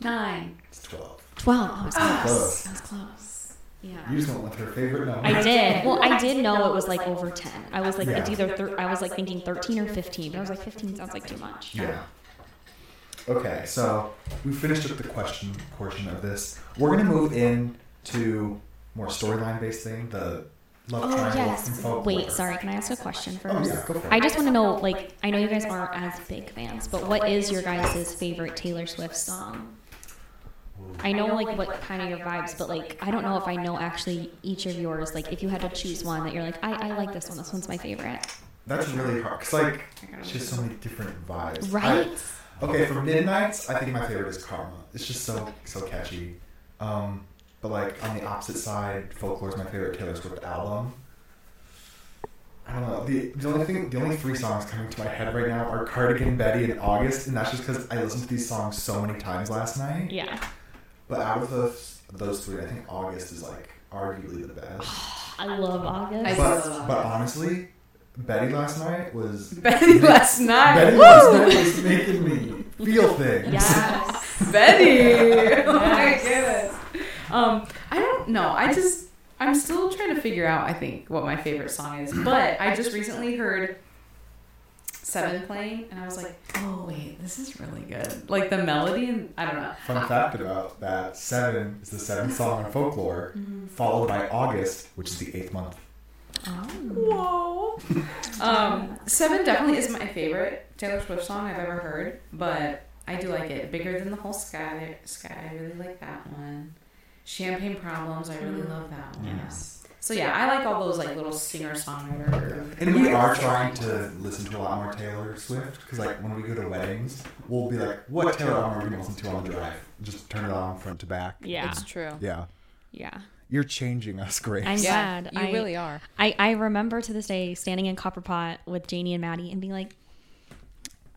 Nine. It's 12. 12. I was Ah. close. Close. I was close. Yeah. You just went with her favorite number. I did. Well, I did know it was like over 10. I was like, Yeah. it's either, thir- I was like thinking 13 or 15. But I was like, 15 sounds like too much. Yeah. Okay, so we finished up the question portion of this. We're gonna move in to more storyline based thing, the Love Oh Triangle yes. from Folklore. Wait, sorry. Can I ask a question Oh first? yeah, go for it. I just want to know, like, I know you guys aren't as big fans, but what is your guys' favorite Taylor Swift song? I know, like, what kind of your vibes, but, like, I don't know if I know actually each of yours. Like, if you had to choose one that you're like, I, I like this one, this one's my favorite. That's really hard. Cause like, it's just so many different vibes. Right? I- okay, for Midnights, I think my favorite is Karma. It's just so so catchy. Um, but like on the opposite side, Folklore is my favorite Taylor Swift album. I don't know. The, the only thing, the only three songs coming to my head right now are Cardigan, Betty, and August, and that's just because I listened to these songs so many times last night. Yeah. But out of those those three, I think August is like arguably the best. I love August. I But love but honestly, Betty last night was Betty last night. Betty Woo! last night was making me feel things. yes. Betty. oh my goodness. Um, I don't know. I just I'm still trying to figure out. I think what my favorite song is, but I just recently heard Seven playing, and I was like, oh wait, this is really good. Like the melody, and I don't know. Fun fact about that: Seven is the seventh song in folklore, followed by August, which is the eighth month. Oh. Whoa. um, Seven definitely is my favorite Taylor Swift song I've ever heard, but I do like it. Bigger than the whole sky. Sky, I really like that one. Champagne Problems, I really love that one. Yes. So yeah, I like all those like little singer songwriter. And we are trying to listen to a lot more Taylor Swift because, like, when we go to weddings, we'll be like, "What Taylor album are we going to listen to on the drive?" Just turn it on front to back. Yeah. It's true. Yeah, Yeah. you're changing us, Grace. I'm Yeah, glad. you I, really are. I, I remember to this day standing in Copperpot with Janie and Maddie and being like,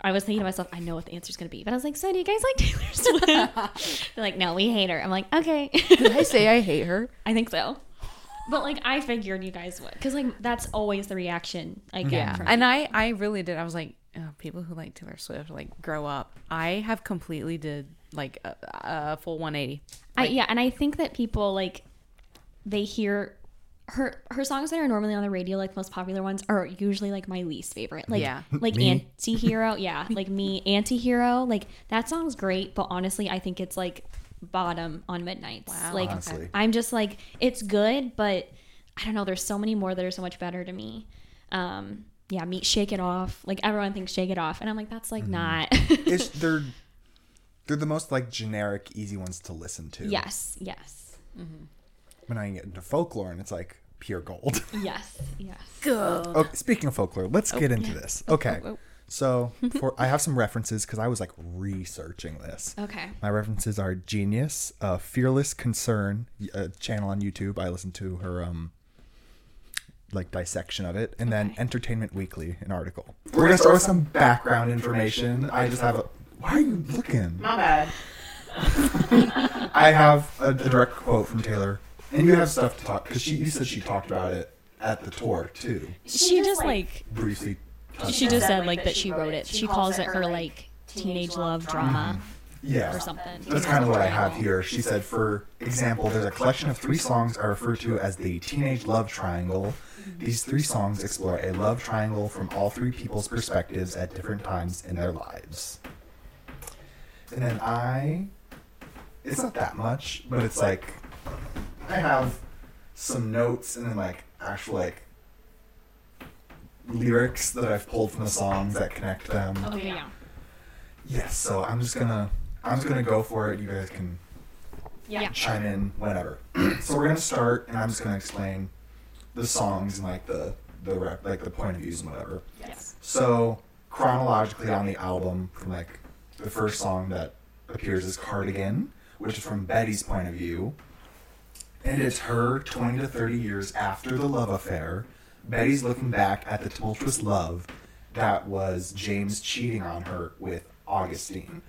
I was thinking to myself, I know what the answer's going to be. But I was like, so do you guys like Taylor Swift? They're like, no, we hate her. I'm like, okay. Did I say I hate her? I think so. But like, I figured you guys would. Because like, that's always the reaction I get Yeah, from and I I really did. I was like, oh, people who like Taylor Swift like grow up. I have completely did like a, a full 180. I, yeah, and I think that people like they hear her her songs that are normally on the radio, like the most popular ones, are usually like my least favorite. Like Yeah. like Me. anti-hero, yeah, like me anti-hero. Like that song's great, but honestly, I think it's like bottom on Midnights. Wow. Like Honestly. I'm just like it's good, but I don't know. There's so many more that are so much better to me. Um, yeah, me shake it off. Like everyone thinks shake it off, and I'm like that's like not. it's they're they're the most like generic, easy ones to listen to. yes, yes, Mm-hmm. When I get into folklore, and it's like pure gold. yes, yes. okay, speaking of folklore, let's get into this. Okay, oh, oh. So for I have some references because I was like researching this. Okay. My references are Genius, uh, Fearless Concern, a channel on YouTube. I listened to her um like dissection of it, and then Entertainment Weekly, an article. We're gonna start with some background information. I just have a. Why are you looking? Not bad. I have a, a direct quote from Taylor, and you have stuff to talk because she you said she talked about it at the tour too, She just like briefly. She just said like that she wrote it. She calls it her like teenage love drama Yeah, or something. That's kind of what I have here. She said, for example, there's a collection of three songs I refer to as the Teenage Love Triangle. These three songs explore a love triangle from all three people's perspectives at different times in their lives. And then I. It's not that much, but it's like. I have some notes and then, like, actual, like. Lyrics that I've pulled from the songs that connect them. Okay, yeah. Yes, so I'm just gonna I'm just gonna go for it. You guys can Yeah. chime in whenever. so we're gonna start, and I'm just gonna explain the songs and like the the rep, like the point of views and whatever. Yes. So chronologically on the album, from like the first song that appears is "Cardigan," which is from Betty's point of view, and it's her 20 to 30 years after the love affair. Betty's looking back at the tumultuous love that was James cheating on her with Augustine.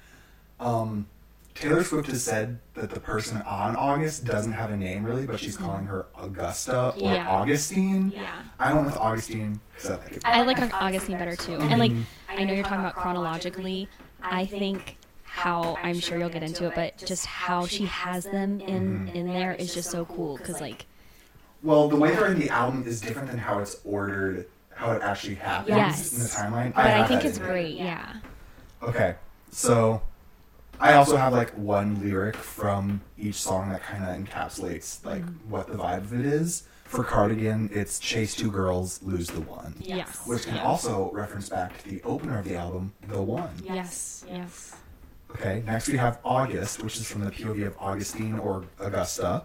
Um, Taylor Swift has said that the person on August doesn't have a name really, but she's calling her Augusta or Yeah. Augustine. Yeah. I went with Augustine because I like it. I like Augustine better too. And like I know you're talking about chronologically. I think how I'm sure you'll get into it, but just how she has them in in there is just so cool because like Well, the way they're in the album is different than how it's ordered, how it actually happens Yes. in the timeline. but I, have think it's in there. great. Yeah. Okay, so I also have like one lyric from each song that kind of encapsulates like what the vibe of it is. For Cardigan, it's Chase Two Girls, Lose the One. Yes. Which can also reference back to the opener of the album, The One. Yes. Yes. Okay, next we have August, which is from the POV of Augustine or Augusta.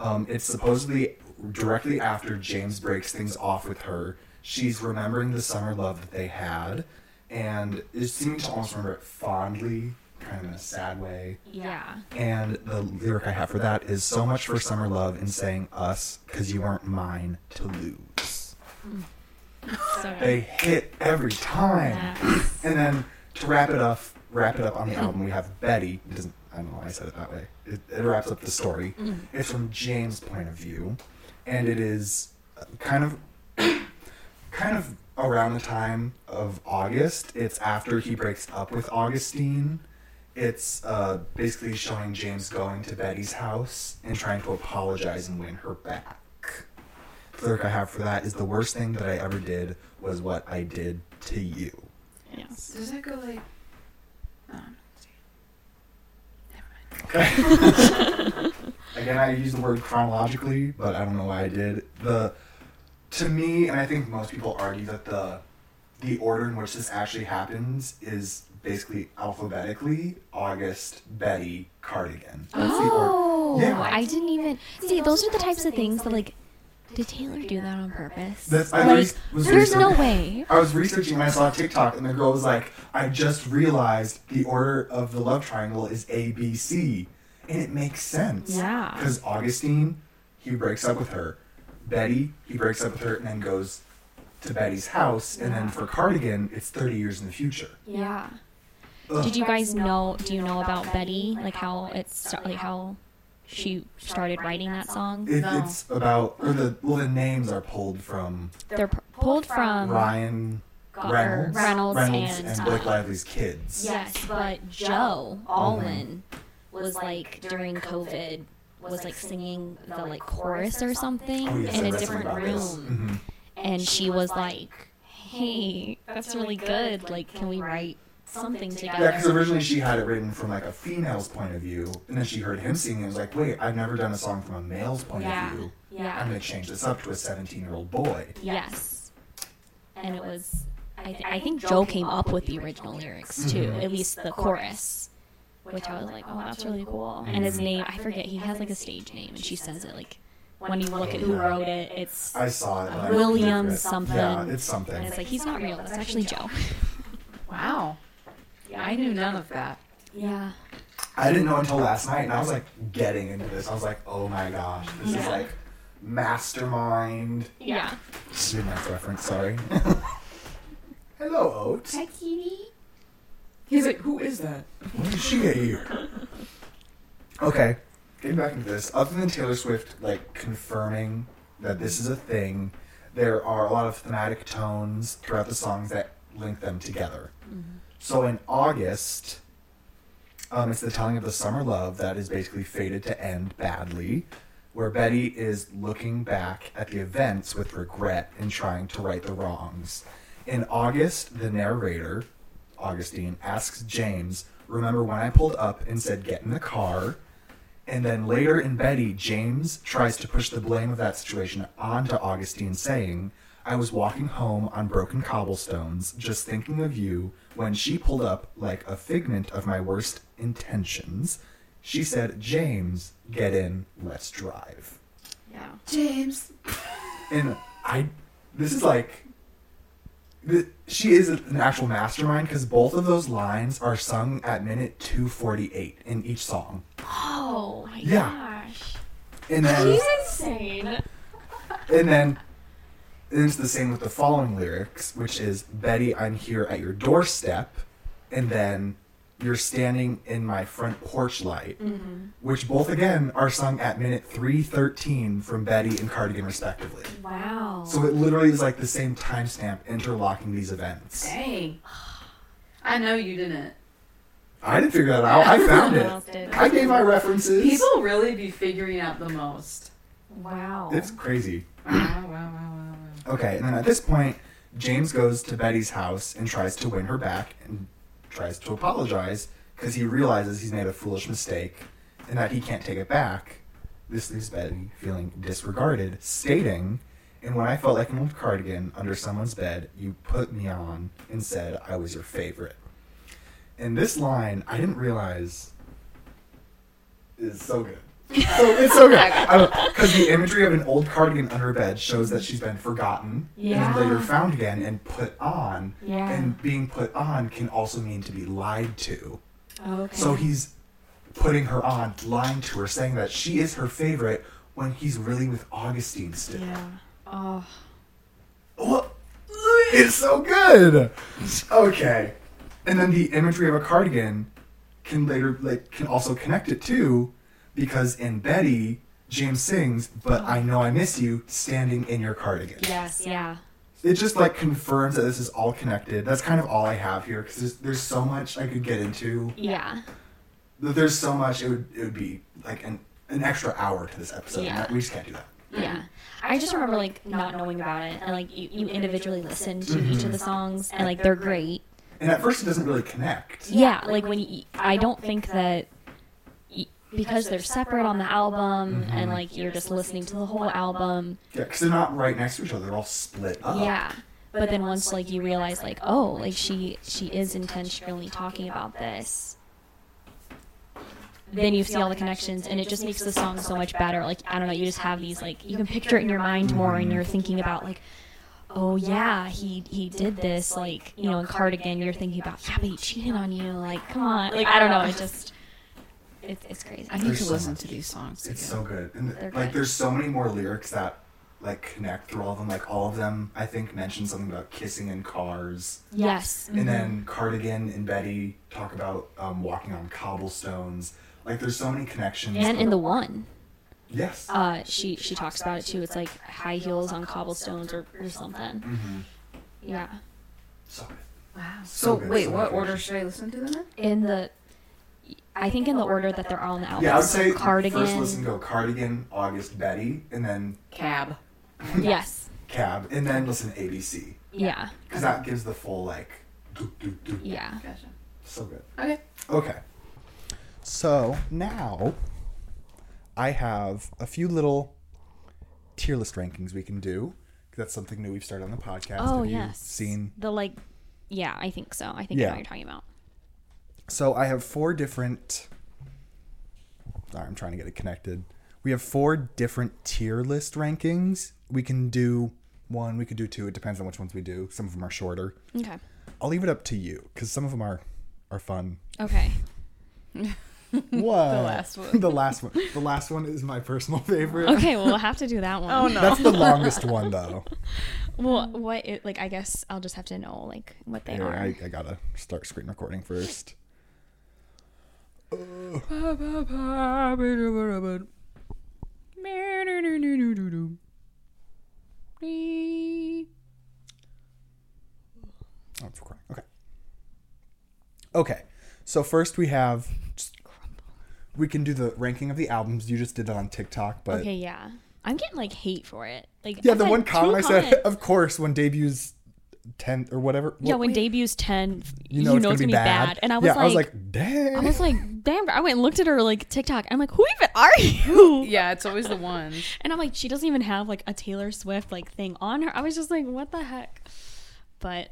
Um, it's supposedly directly after James breaks things off with her. She's remembering the summer love that they had, and is seeming to almost remember it fondly, kind of in a sad way. Yeah. And the lyric I have for that is so much for summer love and saying us, because you weren't mine to lose. So They hit every time. Yes. And then to wrap it up, wrap it up on the album, we have Betty. It doesn't. I don't know why I said it that way. It, it wraps up the story. Mm-hmm. It's from James' point of view, and it is uh, kind of, kind of around the time of August. It's after he breaks up with Augustine. It's uh, basically showing James going to Betty's house and trying to apologize and win her back. The lyric I have for that is the worst thing that I ever did was what I did to you. Yes. Does it go like? Oh, Again, I use the word chronologically, but I don't know why I did. The to me, and I think most people argue that the the order in which this actually happens is basically alphabetically August, Betty, Cardigan. That's the order. Oh, Yeah. I didn't even see. Those are the types of things that like. Did Taylor do that on purpose? That's, I like, re- was there's no way. I was researching and I saw a TikTok, and the girl was like, "I just realized the order of the love triangle is A, B, C," and it makes sense. Yeah. Because Augustine, he breaks up with her. Betty, he breaks up with her, and then goes to Betty's house. And then for Cardigan, it's thirty years in the future. Yeah. Ugh. Did you guys know? Do you know about Betty? Like how it's like how she started writing that song? It, No. It's about, or the well, the names are pulled from They're p- pulled from Ryan Go- Reynolds, Reynolds and, and, Blake uh, Lively's kids. Yes, but Joe Alwyn was like during COVID was like singing the like chorus or something Oh, yes, in a different about this. room, Mhm. and she was like, "Hey, that's really good. Like, can we write something together. Yeah, together?" because originally she had it written from like a female's point of view, and then she heard him singing and was like, "Wait, I've never done a song from a male's point Yeah. of view. Yeah. I'm gonna change this up to a 17 year old boy." Yes, and it was. I, th- I think Joe came up with the original lyrics too, Mhm. at least the chorus, which I was like, "Oh, that's really cool." And his name, I forget, he has like a stage name, and she says it like when you look at who wrote it, it's I saw it. but I William something. Yeah, it's something. and it's like he's not real. That's actually Joe. wow. Yeah, I knew none of that. Yeah. I didn't know until last night, and I was like getting into this. I was like, "Oh my gosh, this is like mastermind." Yeah. Midnights reference. Sorry. Hello, Oats. Hi, Kitty. He's like, who is that? When did she get here? Okay, getting back into this. Other than Taylor Swift, like confirming that this is a thing, there are a lot of thematic tones throughout the songs that link them together. So in August, um, it's the telling of the summer love that is basically fated to end badly, where Betty is looking back at the events with regret and trying to right the wrongs. In August, the narrator, Augustine, asks James, Remember when I pulled up and said, Get in the car? And then later in Betty, James tries to push the blame of that situation onto Augustine, saying, I was walking home on broken cobblestones, just thinking of you, when she pulled up like a figment of my worst intentions. She said, James, get in, let's drive. Yeah. James. And I, this is like, th- she is an actual mastermind because both of those lines are sung at minute 248 in each song. Oh my Yeah. gosh. And then, He's insane. and then it's the same with the following lyrics, which is Betty, I'm here at your doorstep, and then you're standing in my front porch light, mm-hmm. which both again are sung at minute 313 from Betty and Cardigan respectively. Wow. So it literally is like the same timestamp interlocking these events. Dang. I know you didn't. I didn't figure that out. I found it. I gave my references. People really be figuring out the most. wow. It's crazy. Wow, wow, wow, wow, wow. Okay, and then at this point, James goes to Betty's house and tries to win her back and tries to apologize because he realizes he's made a foolish mistake and that he can't take it back. this leaves Betty feeling disregarded, stating, And when I felt like an old cardigan under someone's bed, you put me on and said I was your favorite. And this line, I didn't realize is so good. So it's so good. Because the imagery of an old cardigan under her bed shows that she's been forgotten Yeah. and then later found again and put on. Yeah. And being put on can also mean to be lied to. Okay. So he's putting her on, lying to her, saying that she is her favorite when he's really with Augustine still. yeah. Oh. What? It's so good. Okay. And then the imagery of a cardigan can later like can also connect it too, because in Betty, James sings, "But I know I miss you," standing in your cardigan. Yes. Yeah. It just like confirms that this is all connected. That's kind of all I have here because there's, there's so much I could get into. Yeah. There's so much it would it would be like an an extra hour to this episode. Yeah. and we just can't do that. Yeah. I just remember like not knowing about it and like you, you individually listen to each of mm-hmm. the songs and like they're great. And at first, it doesn't really connect. Yeah, like when you, I don't think that y- because they're separate on the album and like you're just listening to the whole album. Yeah, because they're not right next to each other. They're all split up. Yeah. But then once like you realize like oh, oh like she she is intentionally talking about this then you see all the connections and it just makes the song so much better like i don't know you just have these like you can picture it in your mind more and you're thinking about like oh yeah he he did this like you know in cardigan you're thinking about yeah but he cheated on you like come on like i don't know it just it's it's crazy I need There's to so listen much. to these songs. It's again. so good. And They're like good. there's so many more lyrics that like connect through all of them. Like all of them I think mention something about kissing in cars. yes And then Cardigan and Betty talk about um, walking on cobblestones. Like there's so many connections. and in the one Yes. uh she she talks about it too it's like high heels on cobblestones or, or something Mm-hmm. yeah So good. Wow. So So, good, wait, so what order should I listen to them in? in the I think in the order that they're all on the album. Yeah, I would say cardigan. first listen go Cardigan, August, Betty, and then Cab. Yes. Cab, and then listen ABC. Yeah. Because that gives the full like doo, doo, doo. Yeah. Gotcha. So good. Okay. Okay. So now I have a few little tier list rankings we can do. That's something new we've started on the podcast. Oh Have you yes. Seen. the like. Yeah, I think so. I think I know what you're talking about. So I have four different. Sorry, I'm trying to get it connected. We have four different tier list rankings. We can do one. We could do two. It depends on which ones we do. Some of them are shorter. Okay. I'll leave it up to you because some of them are are fun. Okay. What? the last one. the last one. The last one is my personal favorite. Okay, well, we'll have to do that oh, one. Oh no. That's the longest one though. Well, what it like? I guess I'll just have to know like what they Here, are. I, I gotta start screen recording first. Oh, it's recording. Okay. Okay. So first we have. We can do the ranking of the albums. You just did that on TikTok, but okay, yeah. I'm getting like hate for it. Like yeah, I've the one comment I said, comments. of course, when debuts ten or whatever. yeah, what- when debuts ten, you know, it's, gonna, be, bad. And I was yeah, like, I was like, dang. I was like, damn. I went and looked at her like TikTok. I'm like, who even are you? yeah, it's always the ones. And I'm like, she doesn't even have like a Taylor Swift like thing on her. I was just like, what the heck? But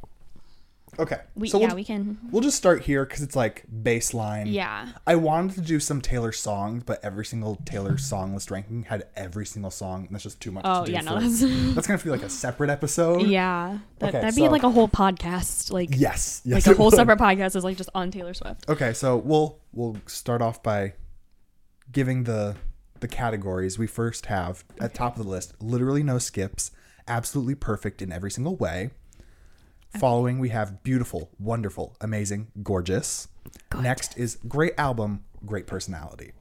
okay. we so yeah we'll, we can we'll just start here because it's like baseline. yeah I wanted to do some Taylor songs, but every single Taylor song list ranking had every single song, and that's just too much. Oh, to do yeah, no, that's- that's gonna feel like a separate episode. yeah that, Okay, that'd so- be like a whole podcast like Yes. Yes. like a whole would. separate podcast is like just on Taylor Swift. Okay, so we'll we'll start off by giving the the categories. We first have at top of the list, literally no skips, absolutely perfect in every single way. Following, we have beautiful, wonderful, amazing, gorgeous. Next is great album, great personality.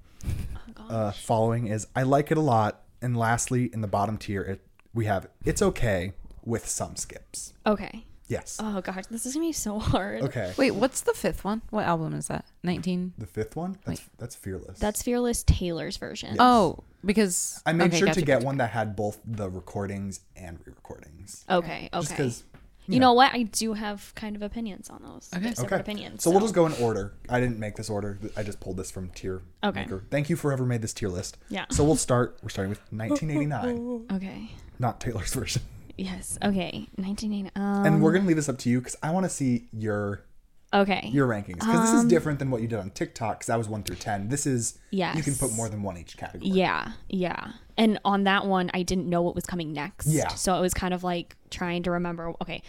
uh, following is I like it a lot, and lastly, in the bottom tier, it, we have it's okay with some skips. Okay. Yes. Oh gosh, this is gonna be so hard. Okay. Wait, what's the fifth one? What album is that? 19? The fifth one, that's that's fearless. That's Fearless Taylor's version. Oh, because I made okay, sure gotcha, to get gotcha. one that had both the recordings and re-recordings. Okay. Just Okay. because You know what? I do have kind of opinions on those. Okay. Separate Okay. opinions. So we'll just go in order. I didn't make this order. I just pulled this from tier. Okay. Maker. Thank you for whoever made this tier list. Yeah. So we'll start. We're starting with 1989, Okay. not Taylor's version. Yes. Okay. 1989. Um, and we're gonna leave this up to you because I want to see your okay. your rankings because this is Um, different than what you did on TikTok. Because that was one through ten. This is you can Yes. put more than one each category. Yeah, yeah. And on that one, I didn't know what was coming next. Yeah. So it was kind of like trying to remember. Okay,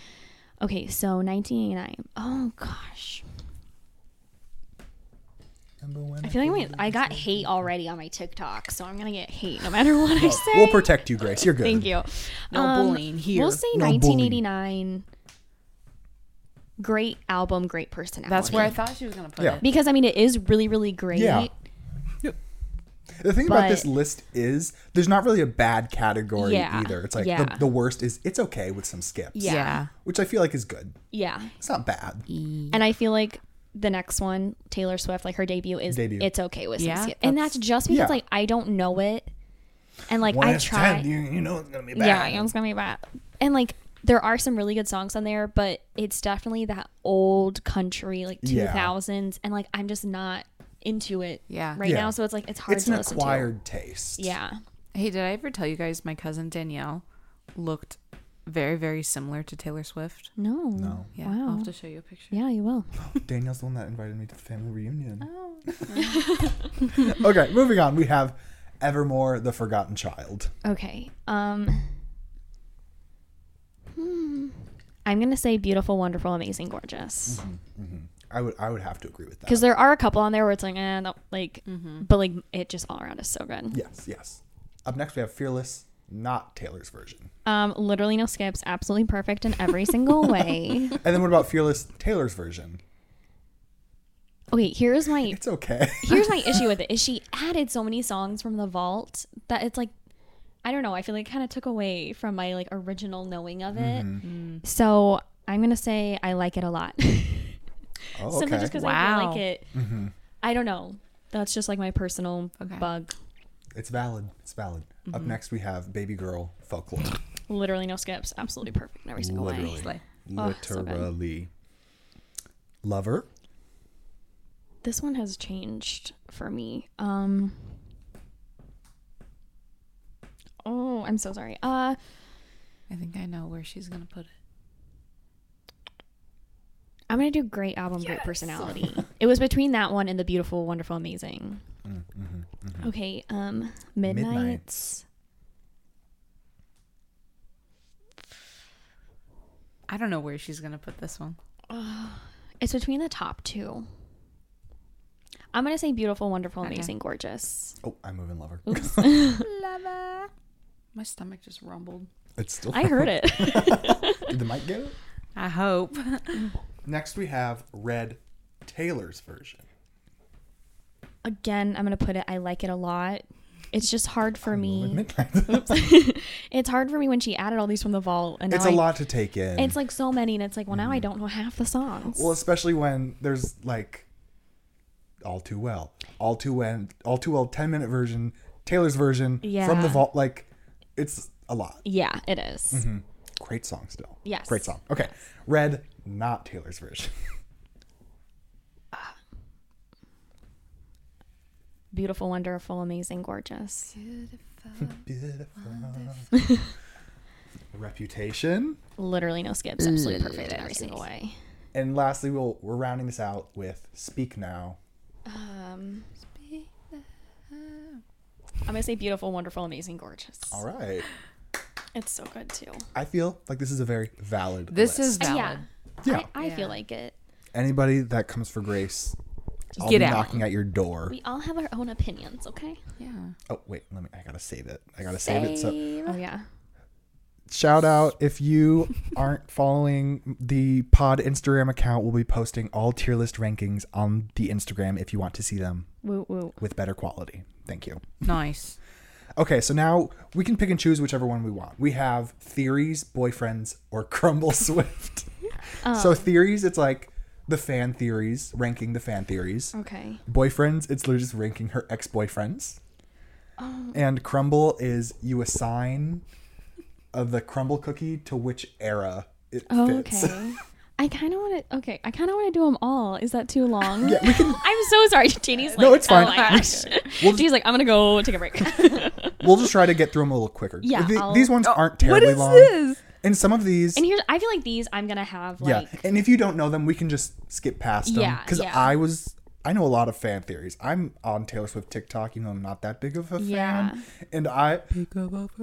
okay. So 1989. Oh gosh, I feel like wait, I got hate already on my TikTok, so I'm gonna get hate no matter what I say. We'll protect you, Grace. You're good. Thank you. No Um, bullying here. We'll say No 1989. Great album, great personality. That's where I thought she was gonna put Yeah. it. because I mean it is really really great. Yeah. The thing about this But- list is there's not really a bad category Yeah, either. It's like yeah. the, the worst is it's okay with some skips. Yeah. Which I feel like is good. Yeah. It's not bad. And I feel like the next one, Taylor Swift, like her debut is Debut. it's okay with some Yeah, skip. And that's just because Yeah. like I don't know it. And like I try you, you know it's gonna be bad. Yeah, I know it's gonna be bad. And like there are some really good songs on there, but it's definitely that old country, like two Yeah. thousands, and like I'm just not into it Yeah. right Yeah. now. So it's like it's hard It's to an listen acquired taste. to. Yeah. Hey, did I ever tell you guys my cousin Danielle looked very, very similar to Taylor Swift? No. No. Yeah, I'll Wow. have to show you a picture. Yeah, you will. Danielle's the one that invited me to the family reunion. Oh. okay, moving on. We have Evermore, the Forgotten Child. Okay. Um hmm. I'm gonna say beautiful, wonderful, amazing, gorgeous. I would I would have to agree with that. Because there are a couple on there where it's like, eh, no, like, but like it just all around is so good. Yes, yes. Up next we have Fearless, not Taylor's version. Um, literally no skips, absolutely perfect in every single way. And then what about Fearless, Taylor's version? Okay, here's my It's okay. here's my issue with it is she added so many songs from the vault that it's like I don't know, I feel like it kind of took away from my like original knowing of it. So I'm gonna say I like it a lot. Oh, Simply okay. just because I feel Wow. like it. I don't know. That's just like my personal Okay. bug. It's valid. It's valid. Up Mm-hmm. next we have Baby Girl, Folklore. Literally no skips. Absolutely perfect in every single way. Literally. Oh, so. Literally. Lover. This one has changed for me. Um. Oh, I'm so sorry. Uh, I think I know where she's gonna put it. I'm gonna do great album, great personality. it was between that one and the beautiful, wonderful, amazing. Okay. Um, midnights. Midnights. I don't know where she's gonna put this one. It's between the top two. I'm gonna say beautiful, wonderful, Okay. amazing, gorgeous. Oh, I'm moving Lover. Lava. My stomach just rumbled. It's still. I heard it. Did the mic get it? I hope. Next we have Red, Taylor's version. Again, I'm gonna put it. I like it a lot. It's just hard for me. It's hard for me when she added all these from the vault, and it's now a I- lot to take in. It's like so many, and it's like, well, now I mm-hmm. don't know half the songs. Well, especially when there's like all too well, all too well, all too well, ten minute version, Taylor's version from the vault. Like, it's a lot. yeah, it is. Great song still. Yes. Great song. Okay, Red, not Taylor's version. Beautiful, wonderful, amazing, gorgeous. Beautiful. Reputation. Literally no skips. Absolutely perfect in every single way. And lastly, we'll we're rounding this out with Speak Now. Um, I'm gonna say beautiful, wonderful, amazing, gorgeous. All right. It's so good too. I feel like this is a very valid. This is list. Uh, valid. yeah, Yeah. I, I Yeah. feel like it. anybody that comes for Grace. I'll get be out. knocking at your door. We all have our own opinions, okay? Yeah. Oh wait, let me. I gotta save it. I gotta save it. So Oh yeah. Shout out if you aren't following the Pod Instagram account. We'll be posting all tier list rankings on the Instagram if you want to see them Woo woo. with better quality. Thank you. Nice. Okay, so now we can pick and choose whichever one we want. We have theories, boyfriends, or Crumbl Swift. So um. theories, it's like the fan theories, ranking the fan theories. Okay. Boyfriends, it's literally just ranking her ex boyfriends. Oh. And Crumbl is you assign of the Crumbl cookie to which era it Oh, fits. okay. I kind of want to. Okay, I kind of want to do them all. Is that too long? Yeah, we can. I'm so sorry. Janie's like, No, it's fine. Oh my we, we'll just- Janie's like, I'm gonna go take a break. We'll just try to get through them a little quicker. Yeah, The- these ones aren't What terribly is long. this? And some of these, and here's, I feel like these I'm gonna have Like, yeah. And if you don't know them, we can just skip past them. Yeah, Because yeah. I was, I know a lot of fan theories. I'm on Taylor Swift TikTok. You know, I'm not that big of a Yeah. fan, and I,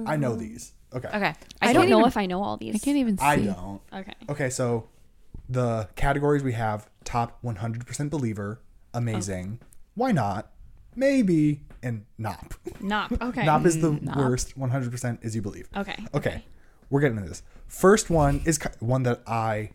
I know these. Okay. Okay. I, don't know even- if I know all these. I can't even see. I don't. Okay. Okay, so the categories we have top 100% believer, amazing, oh. why not, maybe, and nop. Nop. Okay. Nop is the mm, worst, 100% is you believe. Okay. Okay, we're getting into this. First one is one that I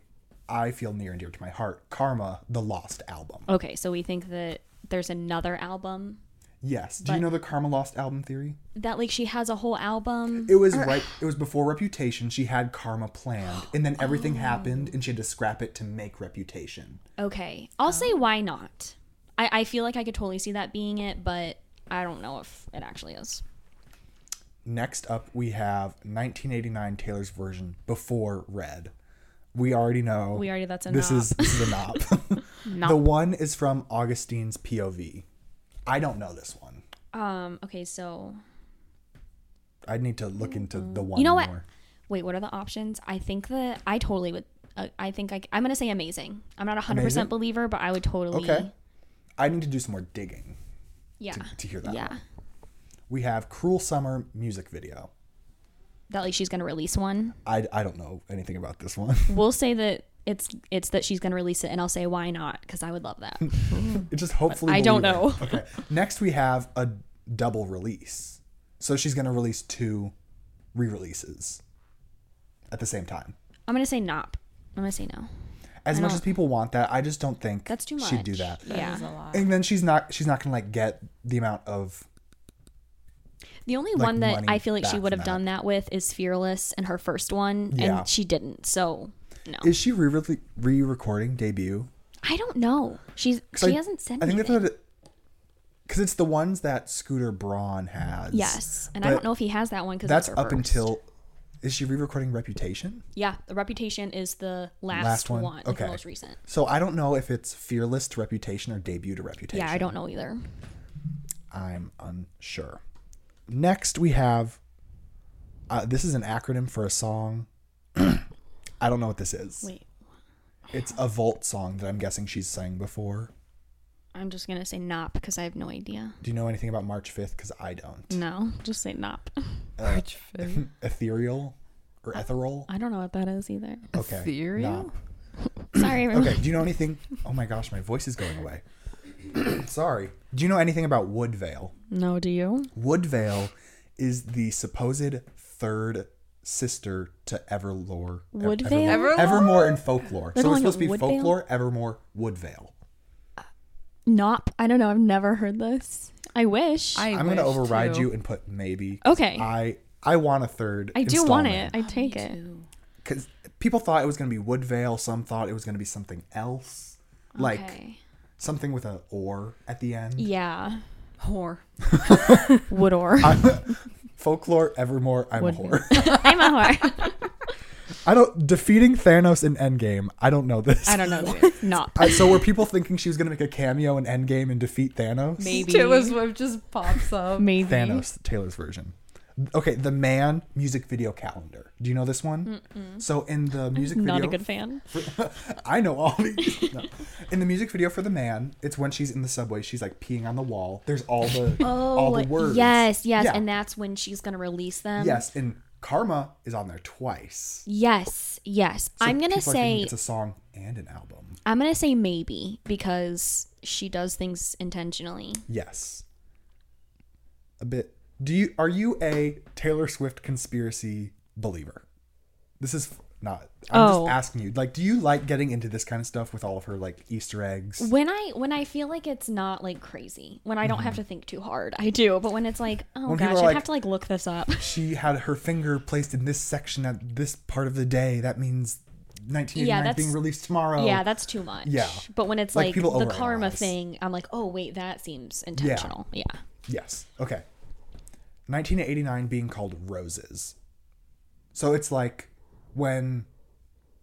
I feel near and dear to my heart. Karma, the Lost album. Okay. So we think that there's another album Yes. Do you know the Karma Lost album theory? that like she has a whole album. It was right. It was before Reputation. She had Karma planned, and then everything oh. happened, and she had to scrap it to make Reputation. Okay. I'll say oh. why not. I, I feel like I could totally see that being it, but I don't know if it actually is. Next up, we have 1989 Taylor's version before Red. We already know. We already- that's a this nop. is this is a nop. The one is from Augustine's POV. I don't know this one. Um. Okay. So I need to look into the one. You know what? more. wait, what are the options? I think that I totally would. Uh, I think I, I'm gonna say amazing. I'm not a hundred Amazing? percent believer, but I would totally. Okay. I need to do some more digging Yeah. to, to hear that. yeah. one. We have Cruel Summer music video. That like she's gonna release one. I, I don't know anything about this one. We'll say that it's it's that she's gonna release it, and I'll say why not because I would love that. It just hopefully. I don't believe it. know. Okay. Next, we have a double release. So she's going to release two re-releases at the same time. I'm gonna say nop. I'm gonna say no. As I much don't- as people want that, I just don't think That's too much. she'd do that. Yeah. There's a lot. And then she's not she's not going to like get the amount of The only like, one that I feel like she would have that. done that with is Fearless and her first one, Yeah. and she didn't. So no, Is she re re-recording debut? I don't know. She's she I- hasn't said I think anything. that's what because it's the ones that Scooter Braun has. yes, and I don't know if he has that one because That's up until. Is she re-recording Reputation? yeah. The Reputation is the last, Last one? one, Okay. the most recent. So I don't know if it's Fearless to Reputation or Debut to Reputation. Yeah, I don't know either. I'm unsure. Next, we have. Uh, this is an acronym for a song. I don't know what this is. Wait, It's a Vault song that I'm guessing she's sang before. I'm just gonna say nop because I have no idea. Do you know anything about March 5th? Because I don't. No, just say nop. Uh, ethereal or ethereal? I don't know what that is either. Okay. Ethereal? no. Sorry. everyone. Okay. Do you know anything? Oh my gosh, my voice is going away. Sorry. Do you know anything about Woodvale? No, do you? Woodvale is the supposed third sister to Everlore. Ev- Woodvale? Evermore, Evermore in folklore. They're so it's calling supposed to it be Woodvale? folklore, Evermore, Woodvale. Uh, Nop. I don't know. I've never heard this. I wish. I I'm going to wish, override too. you and put maybe. Okay. I I want a third. I do want it. I take it. because people thought it was going to be Woodvale. Some thought it was going to be something else, like okay. something with a or at the end. Yeah. Whore. Wood or. Folklore, Evermore. I'm a Woodvale. whore. I'm a whore. I don't defeating Thanos in Endgame. I don't know this. I don't know. either. Nop. I, so were people thinking she was going to make a cameo in Endgame and defeat Thanos? Maybe. Taylor Swift just pops up. Maybe. Thanos, Taylor's version. Okay, the Man music video calendar. Do you know this one? So in the music video, Not a good fan. I know all these. No. In the music video for the Man, it's when she's in the subway. She's like peeing on the wall. There's all the oh, all the words. Oh, Yes, yes, Yeah. and that's when she's gonna release them. yes, and Karma is on there twice. Yes, yes. So I'm gonna people are thinking say it's a song and an album. I'm gonna say maybe because she does things intentionally. Yes. A bit. Do you are you a Taylor Swift conspiracy believer? This is not. I'm Oh. just asking you. Like, do you like getting into this kind of stuff with all of her like Easter eggs? When I when I feel like it's not like crazy, when I don't have to think too hard, I do. But when it's like, oh Mm-hmm. When gosh, I like- have to like look this up. She had her finger placed in this section at this part of the day. That means 1989 Yeah, that's- being released tomorrow. Yeah, that's too much. Yeah. But when it's Like, like, the karma thing, I'm like, oh wait, that seems intentional. Yeah. Yes. Okay. 1989 being called Roses. So it's like when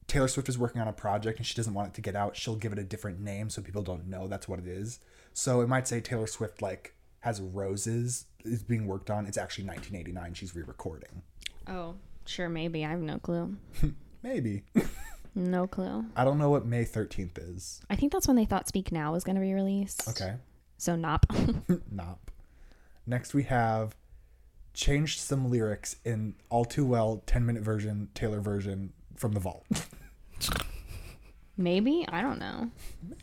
Taylor Swift is working on a project and she doesn't want it to get out, she'll give it a different name so people don't know that's what it is. So it might say Taylor Swift like has roses is being worked on. It's actually 1989. She's re-recording. Oh, sure, maybe. I have no clue. Maybe. No clue. I don't know what May 13th is. I think that's when they thought Speak Now was going to be released. Okay. So, nop. Nop. Next we have changed some lyrics in all too well 10 minute version, Taylor version from the vault. maybe? I don't know.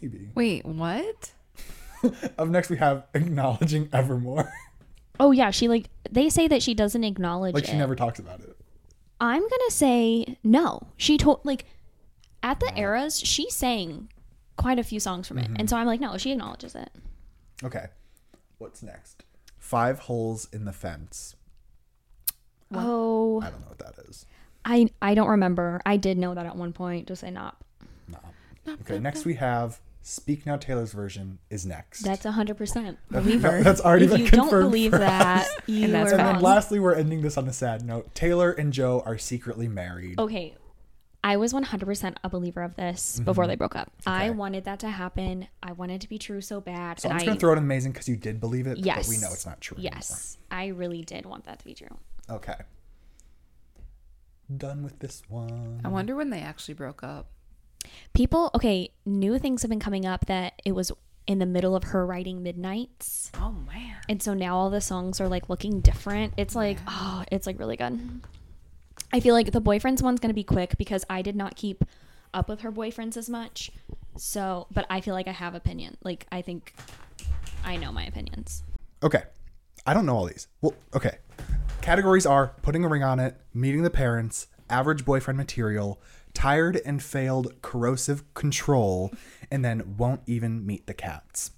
Maybe. Wait, what? Up next we have acknowledging Evermore. Oh, yeah. She, like, they say that she doesn't acknowledge like it. she never talks about it. I'm going to say no. She told, like, at the eras, she sang quite a few songs from it. Mm-hmm. And so I'm like, no, she acknowledges it. Okay. What's next? Five holes in the fence. Oh, I don't know what that is. I, I don't remember. I did know that at one point. Just say nop. Okay, next we have Speak Now Taylor's version is next. That's 100% That- believer. that's already if been you don't confirmed believe that, you that's are and then lastly, we're ending this on a sad note. Taylor and Joe are secretly married. okay i was 100% a believer of this before they broke up i Mm-hmm. Wanted that to happen i wanted it to be true so bad So I'm just gonna throw it in amazing because you did believe it, yes but we know it's not true. yes i really did want that to be true anymore. Okay. Done with this one. I wonder when they actually broke up. people okay new things have been coming up that it was in the middle of her writing midnights Oh man. and so now all the songs are like looking different it's like oh it's like really good i feel like the boyfriends one's gonna be quick because i did not keep up with her boyfriends as much so but i feel like i have opinion like i think i know my opinions Okay. I don't know all these. Well, okay. Categories are putting a ring on it, meeting the parents, average boyfriend material, tired and failed corrosive control, and then won't even meet the cats.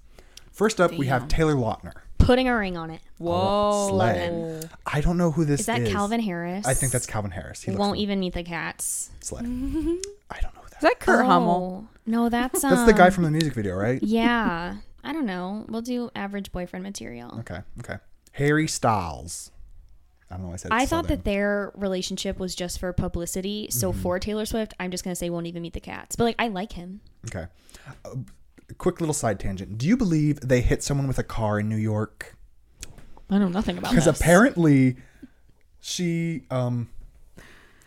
First up, we have Taylor Lautner. putting a ring on it Whoa. Slay. I don't know who this is Is that calvin harris I think that's Calvin Harris. He won't like even meet the cats Slay. I don't know who that Is that Kurt Hummel? Oh, no that's um, That's the guy from the music video, right? yeah i don't know we'll do average boyfriend material Okay, okay. Harry Styles. I don't know why I said I thought Southern. that their relationship was just for publicity. So Mm-hmm. for Taylor Swift, I'm just gonna say won't even meet the cats. But like I like him. Okay. Uh, quick little side tangent. Do you believe they hit someone with a car in New York? I know nothing about Because apparently, she um,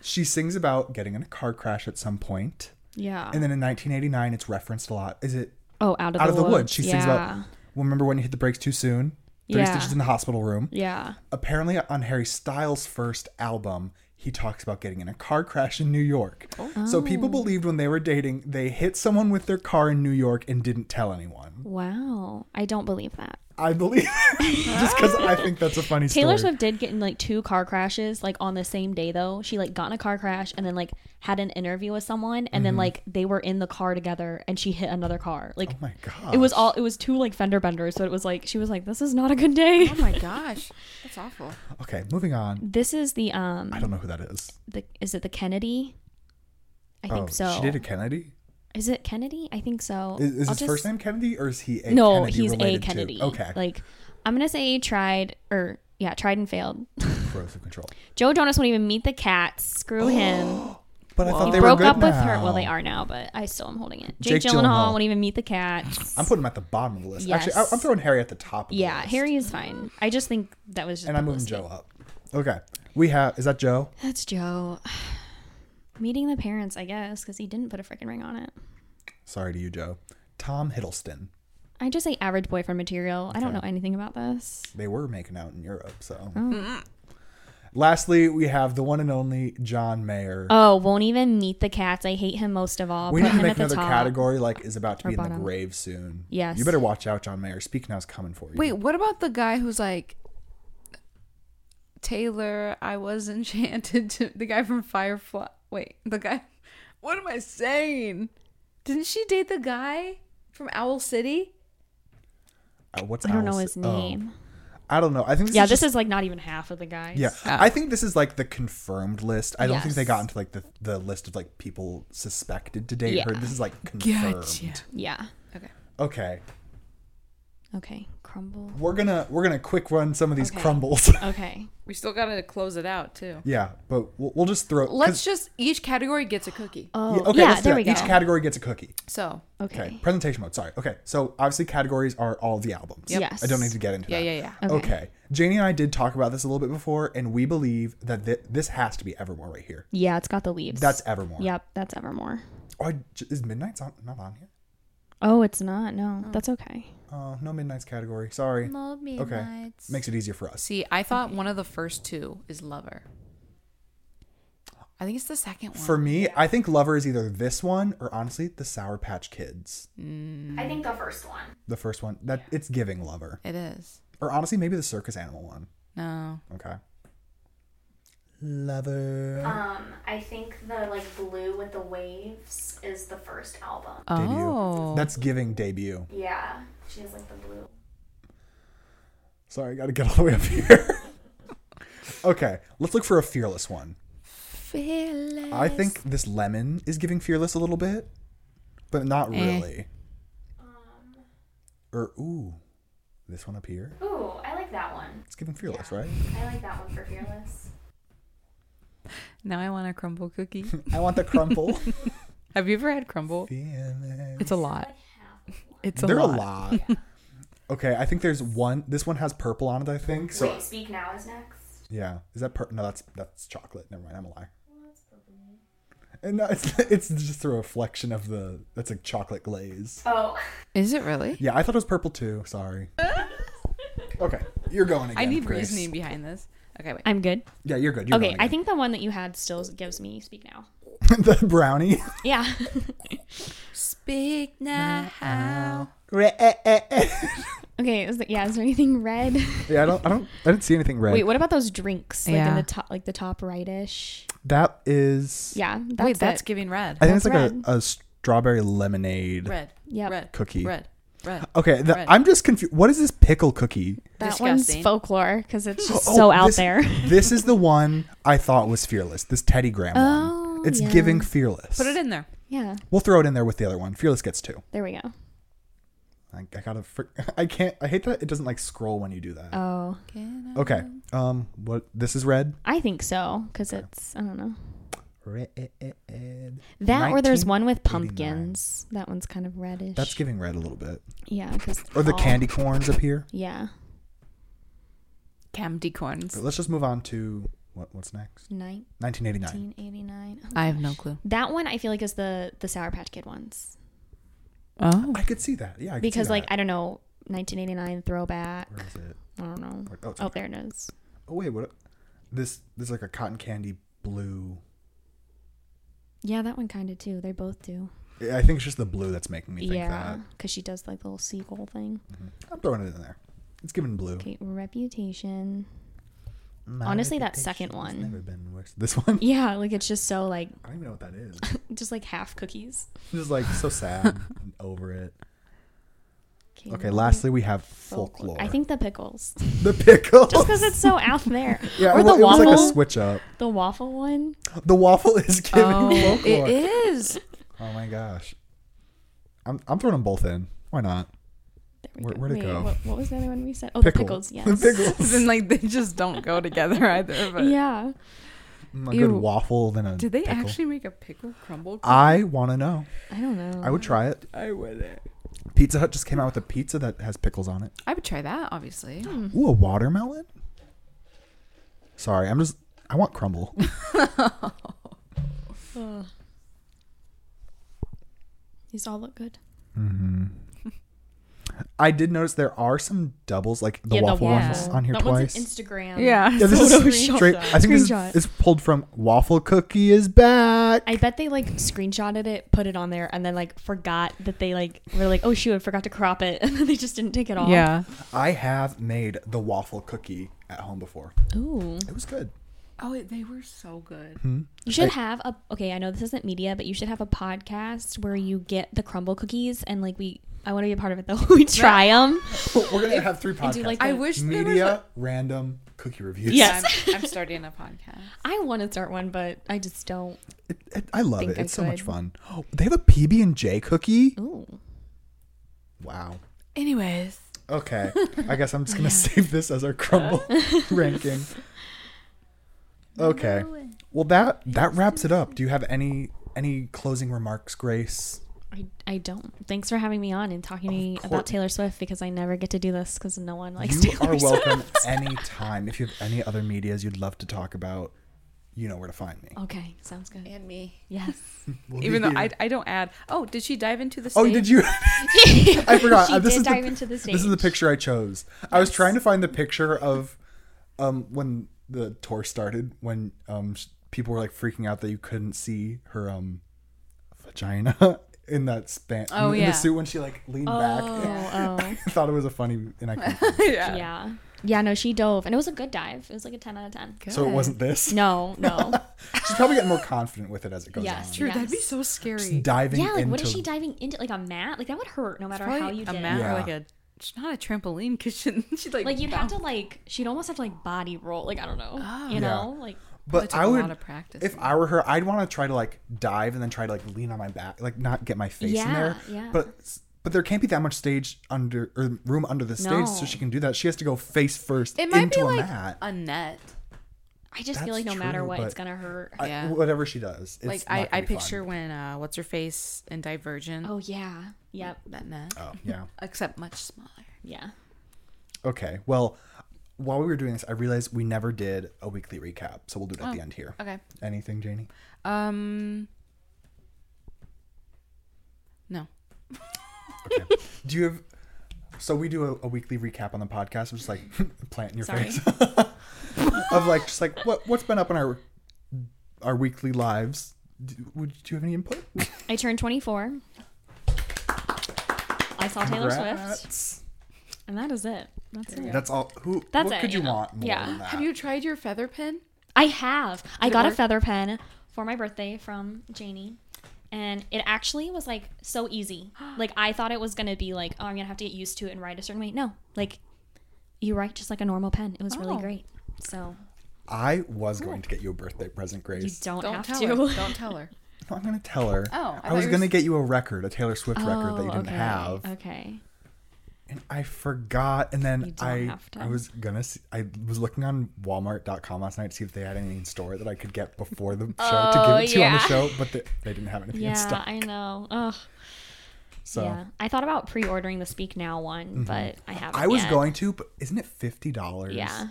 she sings about getting in a car crash at some point, yeah. and then in 1989, it's referenced a lot. Is it oh, out of out the of the woods. woods? She sings about. Well, remember when you hit the brakes too soon? Thirty Yeah. stitches in the hospital room. Yeah. Apparently, on Harry Styles' first album, he talks about getting in a car crash in New York. Oh. So people Oh. believed when they were dating, they hit someone with their car in New York and didn't tell anyone. Wow. I don't believe that. I believe just because I think that's a funny Taylor story. Swift did get in like two car crashes like on the same day though. She like got in a car crash and then like had an interview with someone and then like they were in the car together and she hit another car. Like Mm-hmm. Oh my god! it was all it was two like fender benders, so it was like she was like this is not a good day. Oh my gosh. That's awful. okay. Moving on. This is the um I don't know who that is. the is it the Kennedy? I think oh, so. She dated Kennedy. Is it Kennedy? I think so. Is, is his just- first name Kennedy or is he a Kennedy? No, Kennedy he's a related to- Kennedy. Okay. Like I'm gonna say tried or yeah, tried and failed. Corrosive control. Joe Jonas won't even meet the cats. Screw him. But I thought He they broke up with her. Well, they are now, but I still am holding it. Jake, Jake Gyllenhaal, Gyllenhaal. won't even meet the cats. I'm putting him at the bottom of the list. Actually, I, Yes. I'm throwing Harry at the top. Of the yeah. Harry is fine. I just think that was just And I'm moving. Joe up. Okay. We have. Is that Joe? That's Joe. Meeting the parents, I guess, because he didn't put a freaking ring on it. Sorry to you, Joe. Tom Hiddleston. I just say average boyfriend material. I don't know Okay. anything about this. They were making out in Europe, so. Oh. Lastly, we have the one and only John Mayer. Oh, won't even meet the cats. I hate him most of all. we Put need to him make at the another top. category like is about to Or be in the bottom. grave soon. Yes. You better watch out, John Mayer. Speak now's coming for you. Wait, what about the guy who's like Taylor? I was enchanted to the guy from Firefly. Wait, the guy. What am I saying? Didn't she date the guy from Owl City? Uh, what's I don't know Owl's- his oh, name. I don't know. I think this yeah, is this just- is like not even half of the guys. Yeah, I think this is like the confirmed list. I don't think they Yes. got into like the, the list of like people suspected to date her. Yeah. This is like confirmed. Gotcha. Yeah. Okay. Okay. Okay, Crumbl. We're gonna we're gonna quick run some of these Okay. Crumbls. Okay. We still gotta close it out too. yeah, but we'll, we'll just throw. 'cause- Let's just each category gets a cookie. Oh, yeah, yeah, okay, let's do there that. we go. Each category gets a cookie. So okay. Okay. Presentation mode. Sorry. Okay. So obviously categories are all the albums. Yep. Yes. I don't need to get into it. yeah, that. yeah, yeah. Okay. Okay. Janie and I did talk about this a little bit before, and we believe that thi- this has to be Evermore right here. Yeah, it's got the leaves. That's Evermore. Yep, that's Evermore. Oh, I j- is Midnights on, not on here? Oh, it's not. No, that's okay. Oh, no Midnights category. Sorry. Love me Okay. Makes it easier for us. See, I thought one of the first two is Lover. I think it's the second one. For me, I think Lover is either this one or honestly the Sour Patch Kids. I think the first one. The first one. That it's giving Lover. it is. Or honestly, maybe the Circus Animal one. No. Okay. Lover. Um, I think the like blue with the waves is the first album. debut. Oh. That's giving debut. Yeah, she has like the blue. Sorry, I gotta get all the way up here. okay, let's look for a fearless one. Fearless. I think this lemon is giving fearless a little bit, but not Eh. really. Or ooh, this one up here. Ooh, I like that one. It's giving fearless, right? I like that one for Fearless. Now I want a Crumbl cookie. I want the Crumbl. Have you ever had Crumbl? fearless. It's a lot. It's a They're lot. a lot. Okay, I think there's one. This one has purple on it. I think. So Wait, Speak Now is next. yeah, is that pur- no? That's that's chocolate. Never mind. I'm a lie. And no, it's it's just a reflection of the. That's a chocolate glaze. Oh, Is it really? Yeah, I thought it was purple too. Sorry. Okay, you're going again. I need Grace. reasoning behind this. Okay, wait. I'm good. Yeah, you're good. You're Okay, going I again. think the one that you had still gives me speak now. the brownie. Yeah. Speak now. Eh, eh, eh. okay. Is there, yeah. Is there anything red? yeah, I don't. I don't. I didn't see anything red. Wait, what about those drinks? Like in the top, like the top rightish. that is. Yeah. That's wait, that's it. giving red. I think it's like a, a strawberry lemonade Red. Yep. Red. cookie. Red. Red. Okay, the, Red. I'm just confused. What is this pickle cookie? That Disgusting. one's folklore because it's just Oh, so out this- there. this is the one I thought was fearless. This Teddy Graham Oh, one. It's yeah. giving fearless. Put it in there. Yeah. We'll throw it in there with the other one. Fearless gets two. There we go. I, I gotta. Fr- I can't. I hate that it doesn't like scroll when you do that. Oh, okay. Um. What? This is red. I think so because it's I don't know Red. that or there's one with pumpkins. That one's kind of reddish. That's giving red a little bit. yeah, because Or the candy corns up here. Yeah, Candy corns. But let's just move on to what? What's next? 1989. 1989. I have no clue. That one I feel like is the the Sour Patch Kid ones Oh. I could see that. Yeah. I could see because like that. I don't know 1989 throwback. Where is it? I don't know. Where- oh, Oh, there it is. Oh wait, what? This this is like a cotton candy blue. Yeah, that one kind of too. They both do. Yeah, I think it's just the blue that's making me think Yeah, that. because she does like the little seagull thing. Mm-hmm. I'm throwing it in there. It's giving blue. Okay, reputation. My Honestly, that second one. Never been worse. This one. Yeah, like it's just so like I don't even know what that is. just like half cookies. just like so sad and over it. Okay, repu- lastly we have folklore. I think the pickles. the pickles. Just because it's so out there. yeah, or the it was like a switch up. the waffle one. The waffle is oh, giving Oh, folklore. it is. Oh my gosh. I'm I'm throwing them both in. Why not? There we Where- go. where'd it Wait, go? What, what was the other one we said? Oh, Pickle. the pickles. Yes. The pickles. then like they just don't go together either. But Yeah. Mm, a Ew. good waffle than a did they pickle. actually make a pickle Crumbl? cookie? I want to know. I don't know. I would try it. I wouldn't. Pizza Hut just came out with a pizza that has pickles on it. I would try that. Obviously. Ooh, a watermelon? Sorry, I'm just. I want Crumbl. These all look good. I did notice there are some doubles, like the yeah, waffle the ones waffle. on here that twice. One's an Instagram. Yeah. yeah, this is Photoshop straight. I think this is, Screenshot. is pulled from Waffle Cookie is back. I bet they like screenshotted it, put it on there, and then like forgot that they like were like, oh shoot, I forgot to crop it, and then they just didn't take it off. Yeah. I have made the waffle cookie at home before. Ooh. It was good. Oh, it- they were so good. Hmm? You should I- have a okay. I know this isn't media, but you should have a podcast where you get the Crumbl cookies and like we. I want to be a part of it though. we try them. We're gonna have three And podcasts: do, like, I the- wish there was media, random, cookie reviews. Yes. I'm, I'm starting a podcast. I want to start one, but I just don't. It, it, I love Think it. I It's so much could. fun. Oh, they have a PB and J cookie. Ooh. Wow. Anyways, Okay. I guess I'm just gonna save this as our Crumbl ranking. Okay. Well, that that wraps it up. Do you have any any closing remarks, Grace? I, I don't. Thanks for having me on and talking to me about Taylor Swift because I never get to do this because no one likes you Taylor Swift. You are welcome anytime. If you have any other medias you'd love to talk about, you know where to find me. Okay, sounds good. And me. Yes. We'll Even though I, here. I don't add. Oh, did she dive into the stage? Oh, did you? I forgot. She Uh, this did is dive the, into the stage. This is the picture I chose. I was trying to find the picture of um when the tour started when um people were like freaking out that you couldn't see her um vagina in that span Oh, in yeah. the suit when she like leaned back. Oh, I oh. thought it was a funny and I couldn't yeah. yeah. Yeah, no, she dove and it was a good dive. It was like a 10 out of 10. so it wasn't this. No, no. She's probably getting more confident with it as it goes Yes, on. True, that'd be so scary. Just diving yeah, like into what is she diving into? Like a mat? Like that would hurt no matter how Probably you a mat it. Yeah. or like a. It's not a trampoline because she, she'd like. Like you'd have to like she'd almost have to like body roll. Like I don't know. Oh. You know? Like But I I a would, lot of practice. if I were her, I'd want to try to like dive and then try to like lean on my back, like not get my face in there. yeah. But but there can't be that much stage under or room under the stage, so she can do that. She has to go face first it might into be a like mat. a net. I just feel like no matter true, what, it's gonna hurt. I- yeah. whatever she does, it's Like not I, I be fun. picture when uh, what's her face in Divergent. Oh yeah. Yep. that net. Oh yeah. Except much smaller. Yeah. Okay. Well, while we were doing this, I realized we never did a weekly recap, so we'll do it at the Oh, end here. Okay. Anything, Janie? Um. No. Okay. do you have? So we do a, a weekly recap on the podcast, just like plant in your Sorry. face, of like just like what what's been up in our our weekly lives. Do, would do you have any input? I turned 24. I saw Taylor Swift, Congrats. and that is it. That's it. That's all. Who? That's what it, could you, you know? want more Yeah. than that? Have you tried your feather pen? I have. I it got a feather pen for my birthday from Janie. And it actually was like so easy. Like I thought it was gonna be like, oh, I'm gonna have to get used to it and write a certain way. No, like you write just like a normal pen. It was really Oh. great. So I was going to get you a birthday present, Grace. you don't, Don't have tell to. her. Don't tell her. No, I'm going to tell her. Oh, I I, was going to s- get you a record, a Taylor Swift record that you Oh, didn't okay. have. Okay. And I forgot. And then I. I was gonna see, I was looking on Walmart.com last night to see if they had anything in store that I could get before the show to Oh, give it to you on the show, but they, they didn't have anything in Yeah. I know. Ugh. So Yeah. I thought about pre-ordering the Speak Now one, but I haven't. Mm-hmm. I was yet. going to, but isn't it fifty dollars? Yeah.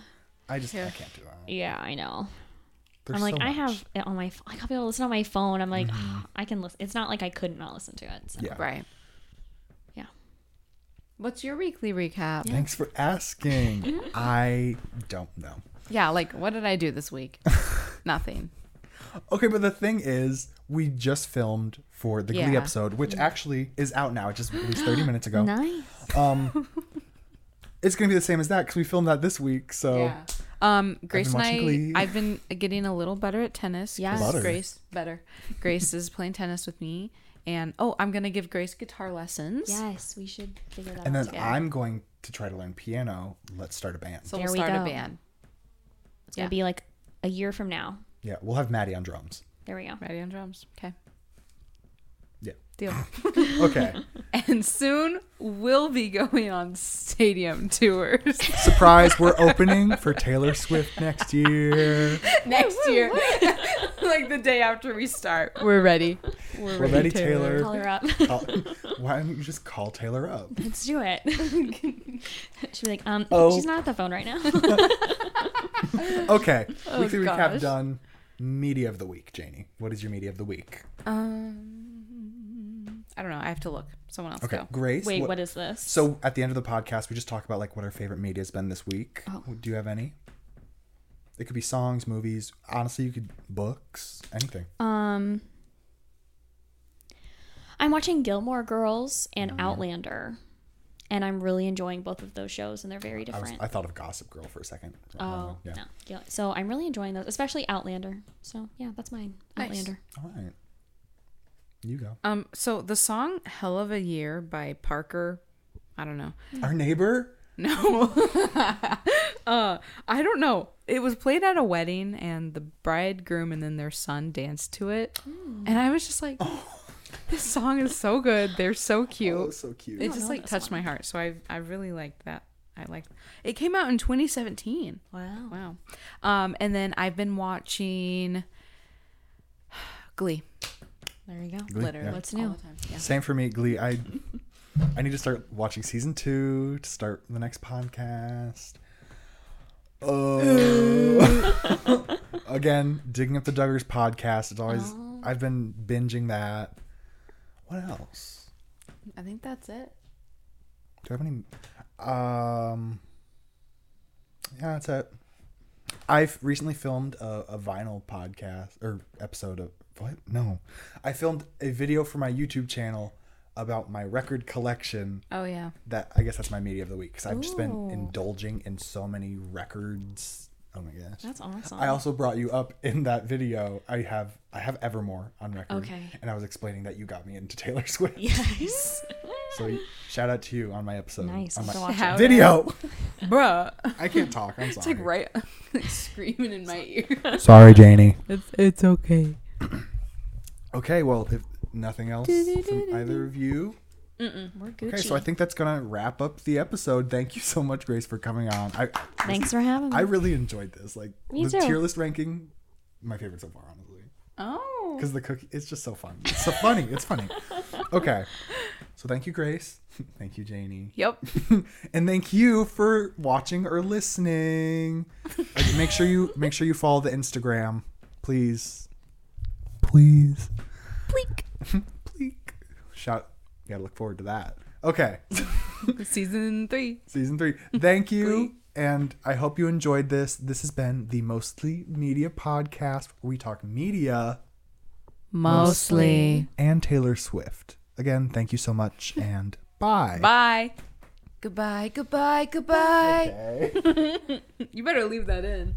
I just I can't do that. Yeah, I know. There's I'm like, so I much. Mm-hmm. have it on my. ph- Like, I'll be able to listen on my phone. I'm like, I can listen. It's not like I could not not listen to it. So. Yeah. Right. Yeah. What's your weekly recap? Thanks for asking. Mm-hmm. I don't know. Yeah, like what did I do this week? Nothing. Okay, but the thing is, we just filmed for the Glee Yeah. episode, which actually is out now. It just released 30 minutes ago. Nice. Um, it's gonna be the same as that because we filmed that this week. So Yeah. Um, Grace and watching I, Glee. I've been getting a little better at tennis. Yes. Better. Grace better. Grace is playing tennis with me, and oh, I'm gonna give Grace guitar lessons. Yes, we should figure that out. and then together. I'm going to try to learn piano. Let's start a band. So There we'll we start a go. band. it's gonna be like a year from now. Yeah, we'll have Maddie on drums. There we go. Ready on drums. Okay. Yeah. Deal. Okay. and soon we'll be going on stadium tours Surprise! We're opening for Taylor Swift next year. next year. like the day after we start. We're ready. We're, We're ready, Taylor. Call her up. Call- why don't you just call Taylor up? Let's do it. She'll be like, um, Oh. she's not at the phone right now. Okay. Oh, Weekly recap done. Media of the week, Janie. What is your media of the week? Um, I don't know. I have to look. Someone else Okay, go. Grace. Wait, what is this? So at the end of the podcast, we just talk about like what our favorite media has been this week. Oh. Do you have any? It could be songs, movies. Honestly, you could books, anything. Um, I'm watching Gilmore Girls and Outlander, and I'm really enjoying both of those shows, and they're very I, was, different. I thought of Gossip Girl for a second. oh, yeah. no. Gil- So I'm really enjoying those, especially Outlander. So yeah, that's mine. Nice. Outlander. All right. You go. Um, so the song "Hell of a Year" by Parker, I don't know. Our neighbor. No, uh, I don't know. It was played at a wedding, and the bridegroom and then their son danced to it, and I was just like, This song is so good. They're so cute. Oh, so cute. it just like touched my heart. So I I really liked that. I like it came out in 2017. Wow. Wow. Um and then I've been watching Glee. There you go. Glee, Literally. yeah. What's all new? the time. Yeah. Same for me, Glee. I I need to start watching season two to start the next podcast. Oh, again, digging up the Duggars podcast. It's always I've been binging that. What else? I think that's it. Do I have any? Um, yeah, that's it. I've recently filmed a, a vinyl podcast or episode of what? No, I filmed a video for my YouTube channel about my record collection. Oh yeah. That I guess that's my media of the week because I've just been indulging in so many records. Oh my gosh. That's awesome. I also brought you up in that video. I have I have Evermore on record, Okay. and I was explaining that you got me into Taylor Swift. yes. So shout out to you on my episode. Nice. on my have watch video. Bruh. I can't talk. I'm sorry. It's like right like screaming in my ear. Sorry, Janie. It's it's okay. Okay, well, if nothing else from either of you. We're Gucci. Okay, so I think that's gonna wrap up the episode. Thank you so much, Grace, for coming on. I Thanks for having me. I really enjoyed this. Like Me the too. tier list ranking, my favorite so far, honestly. Oh. Because the cookie, it's just so fun. It's so funny. It's funny. Okay, so thank you, Grace. thank you, Janie. Yep. and thank you for watching or listening. Make sure you make sure you follow the Instagram, please. Please. Bleak. Pleek. Shout. You gotta look forward to that. Okay, Season three. season three. Thank you, and I hope you enjoyed this. This has been the Mostly Media podcast, where we talk media Mostly. and Taylor Swift. Again, thank you so much, and bye. Bye. Goodbye, goodbye, goodbye. Okay. You better leave that in.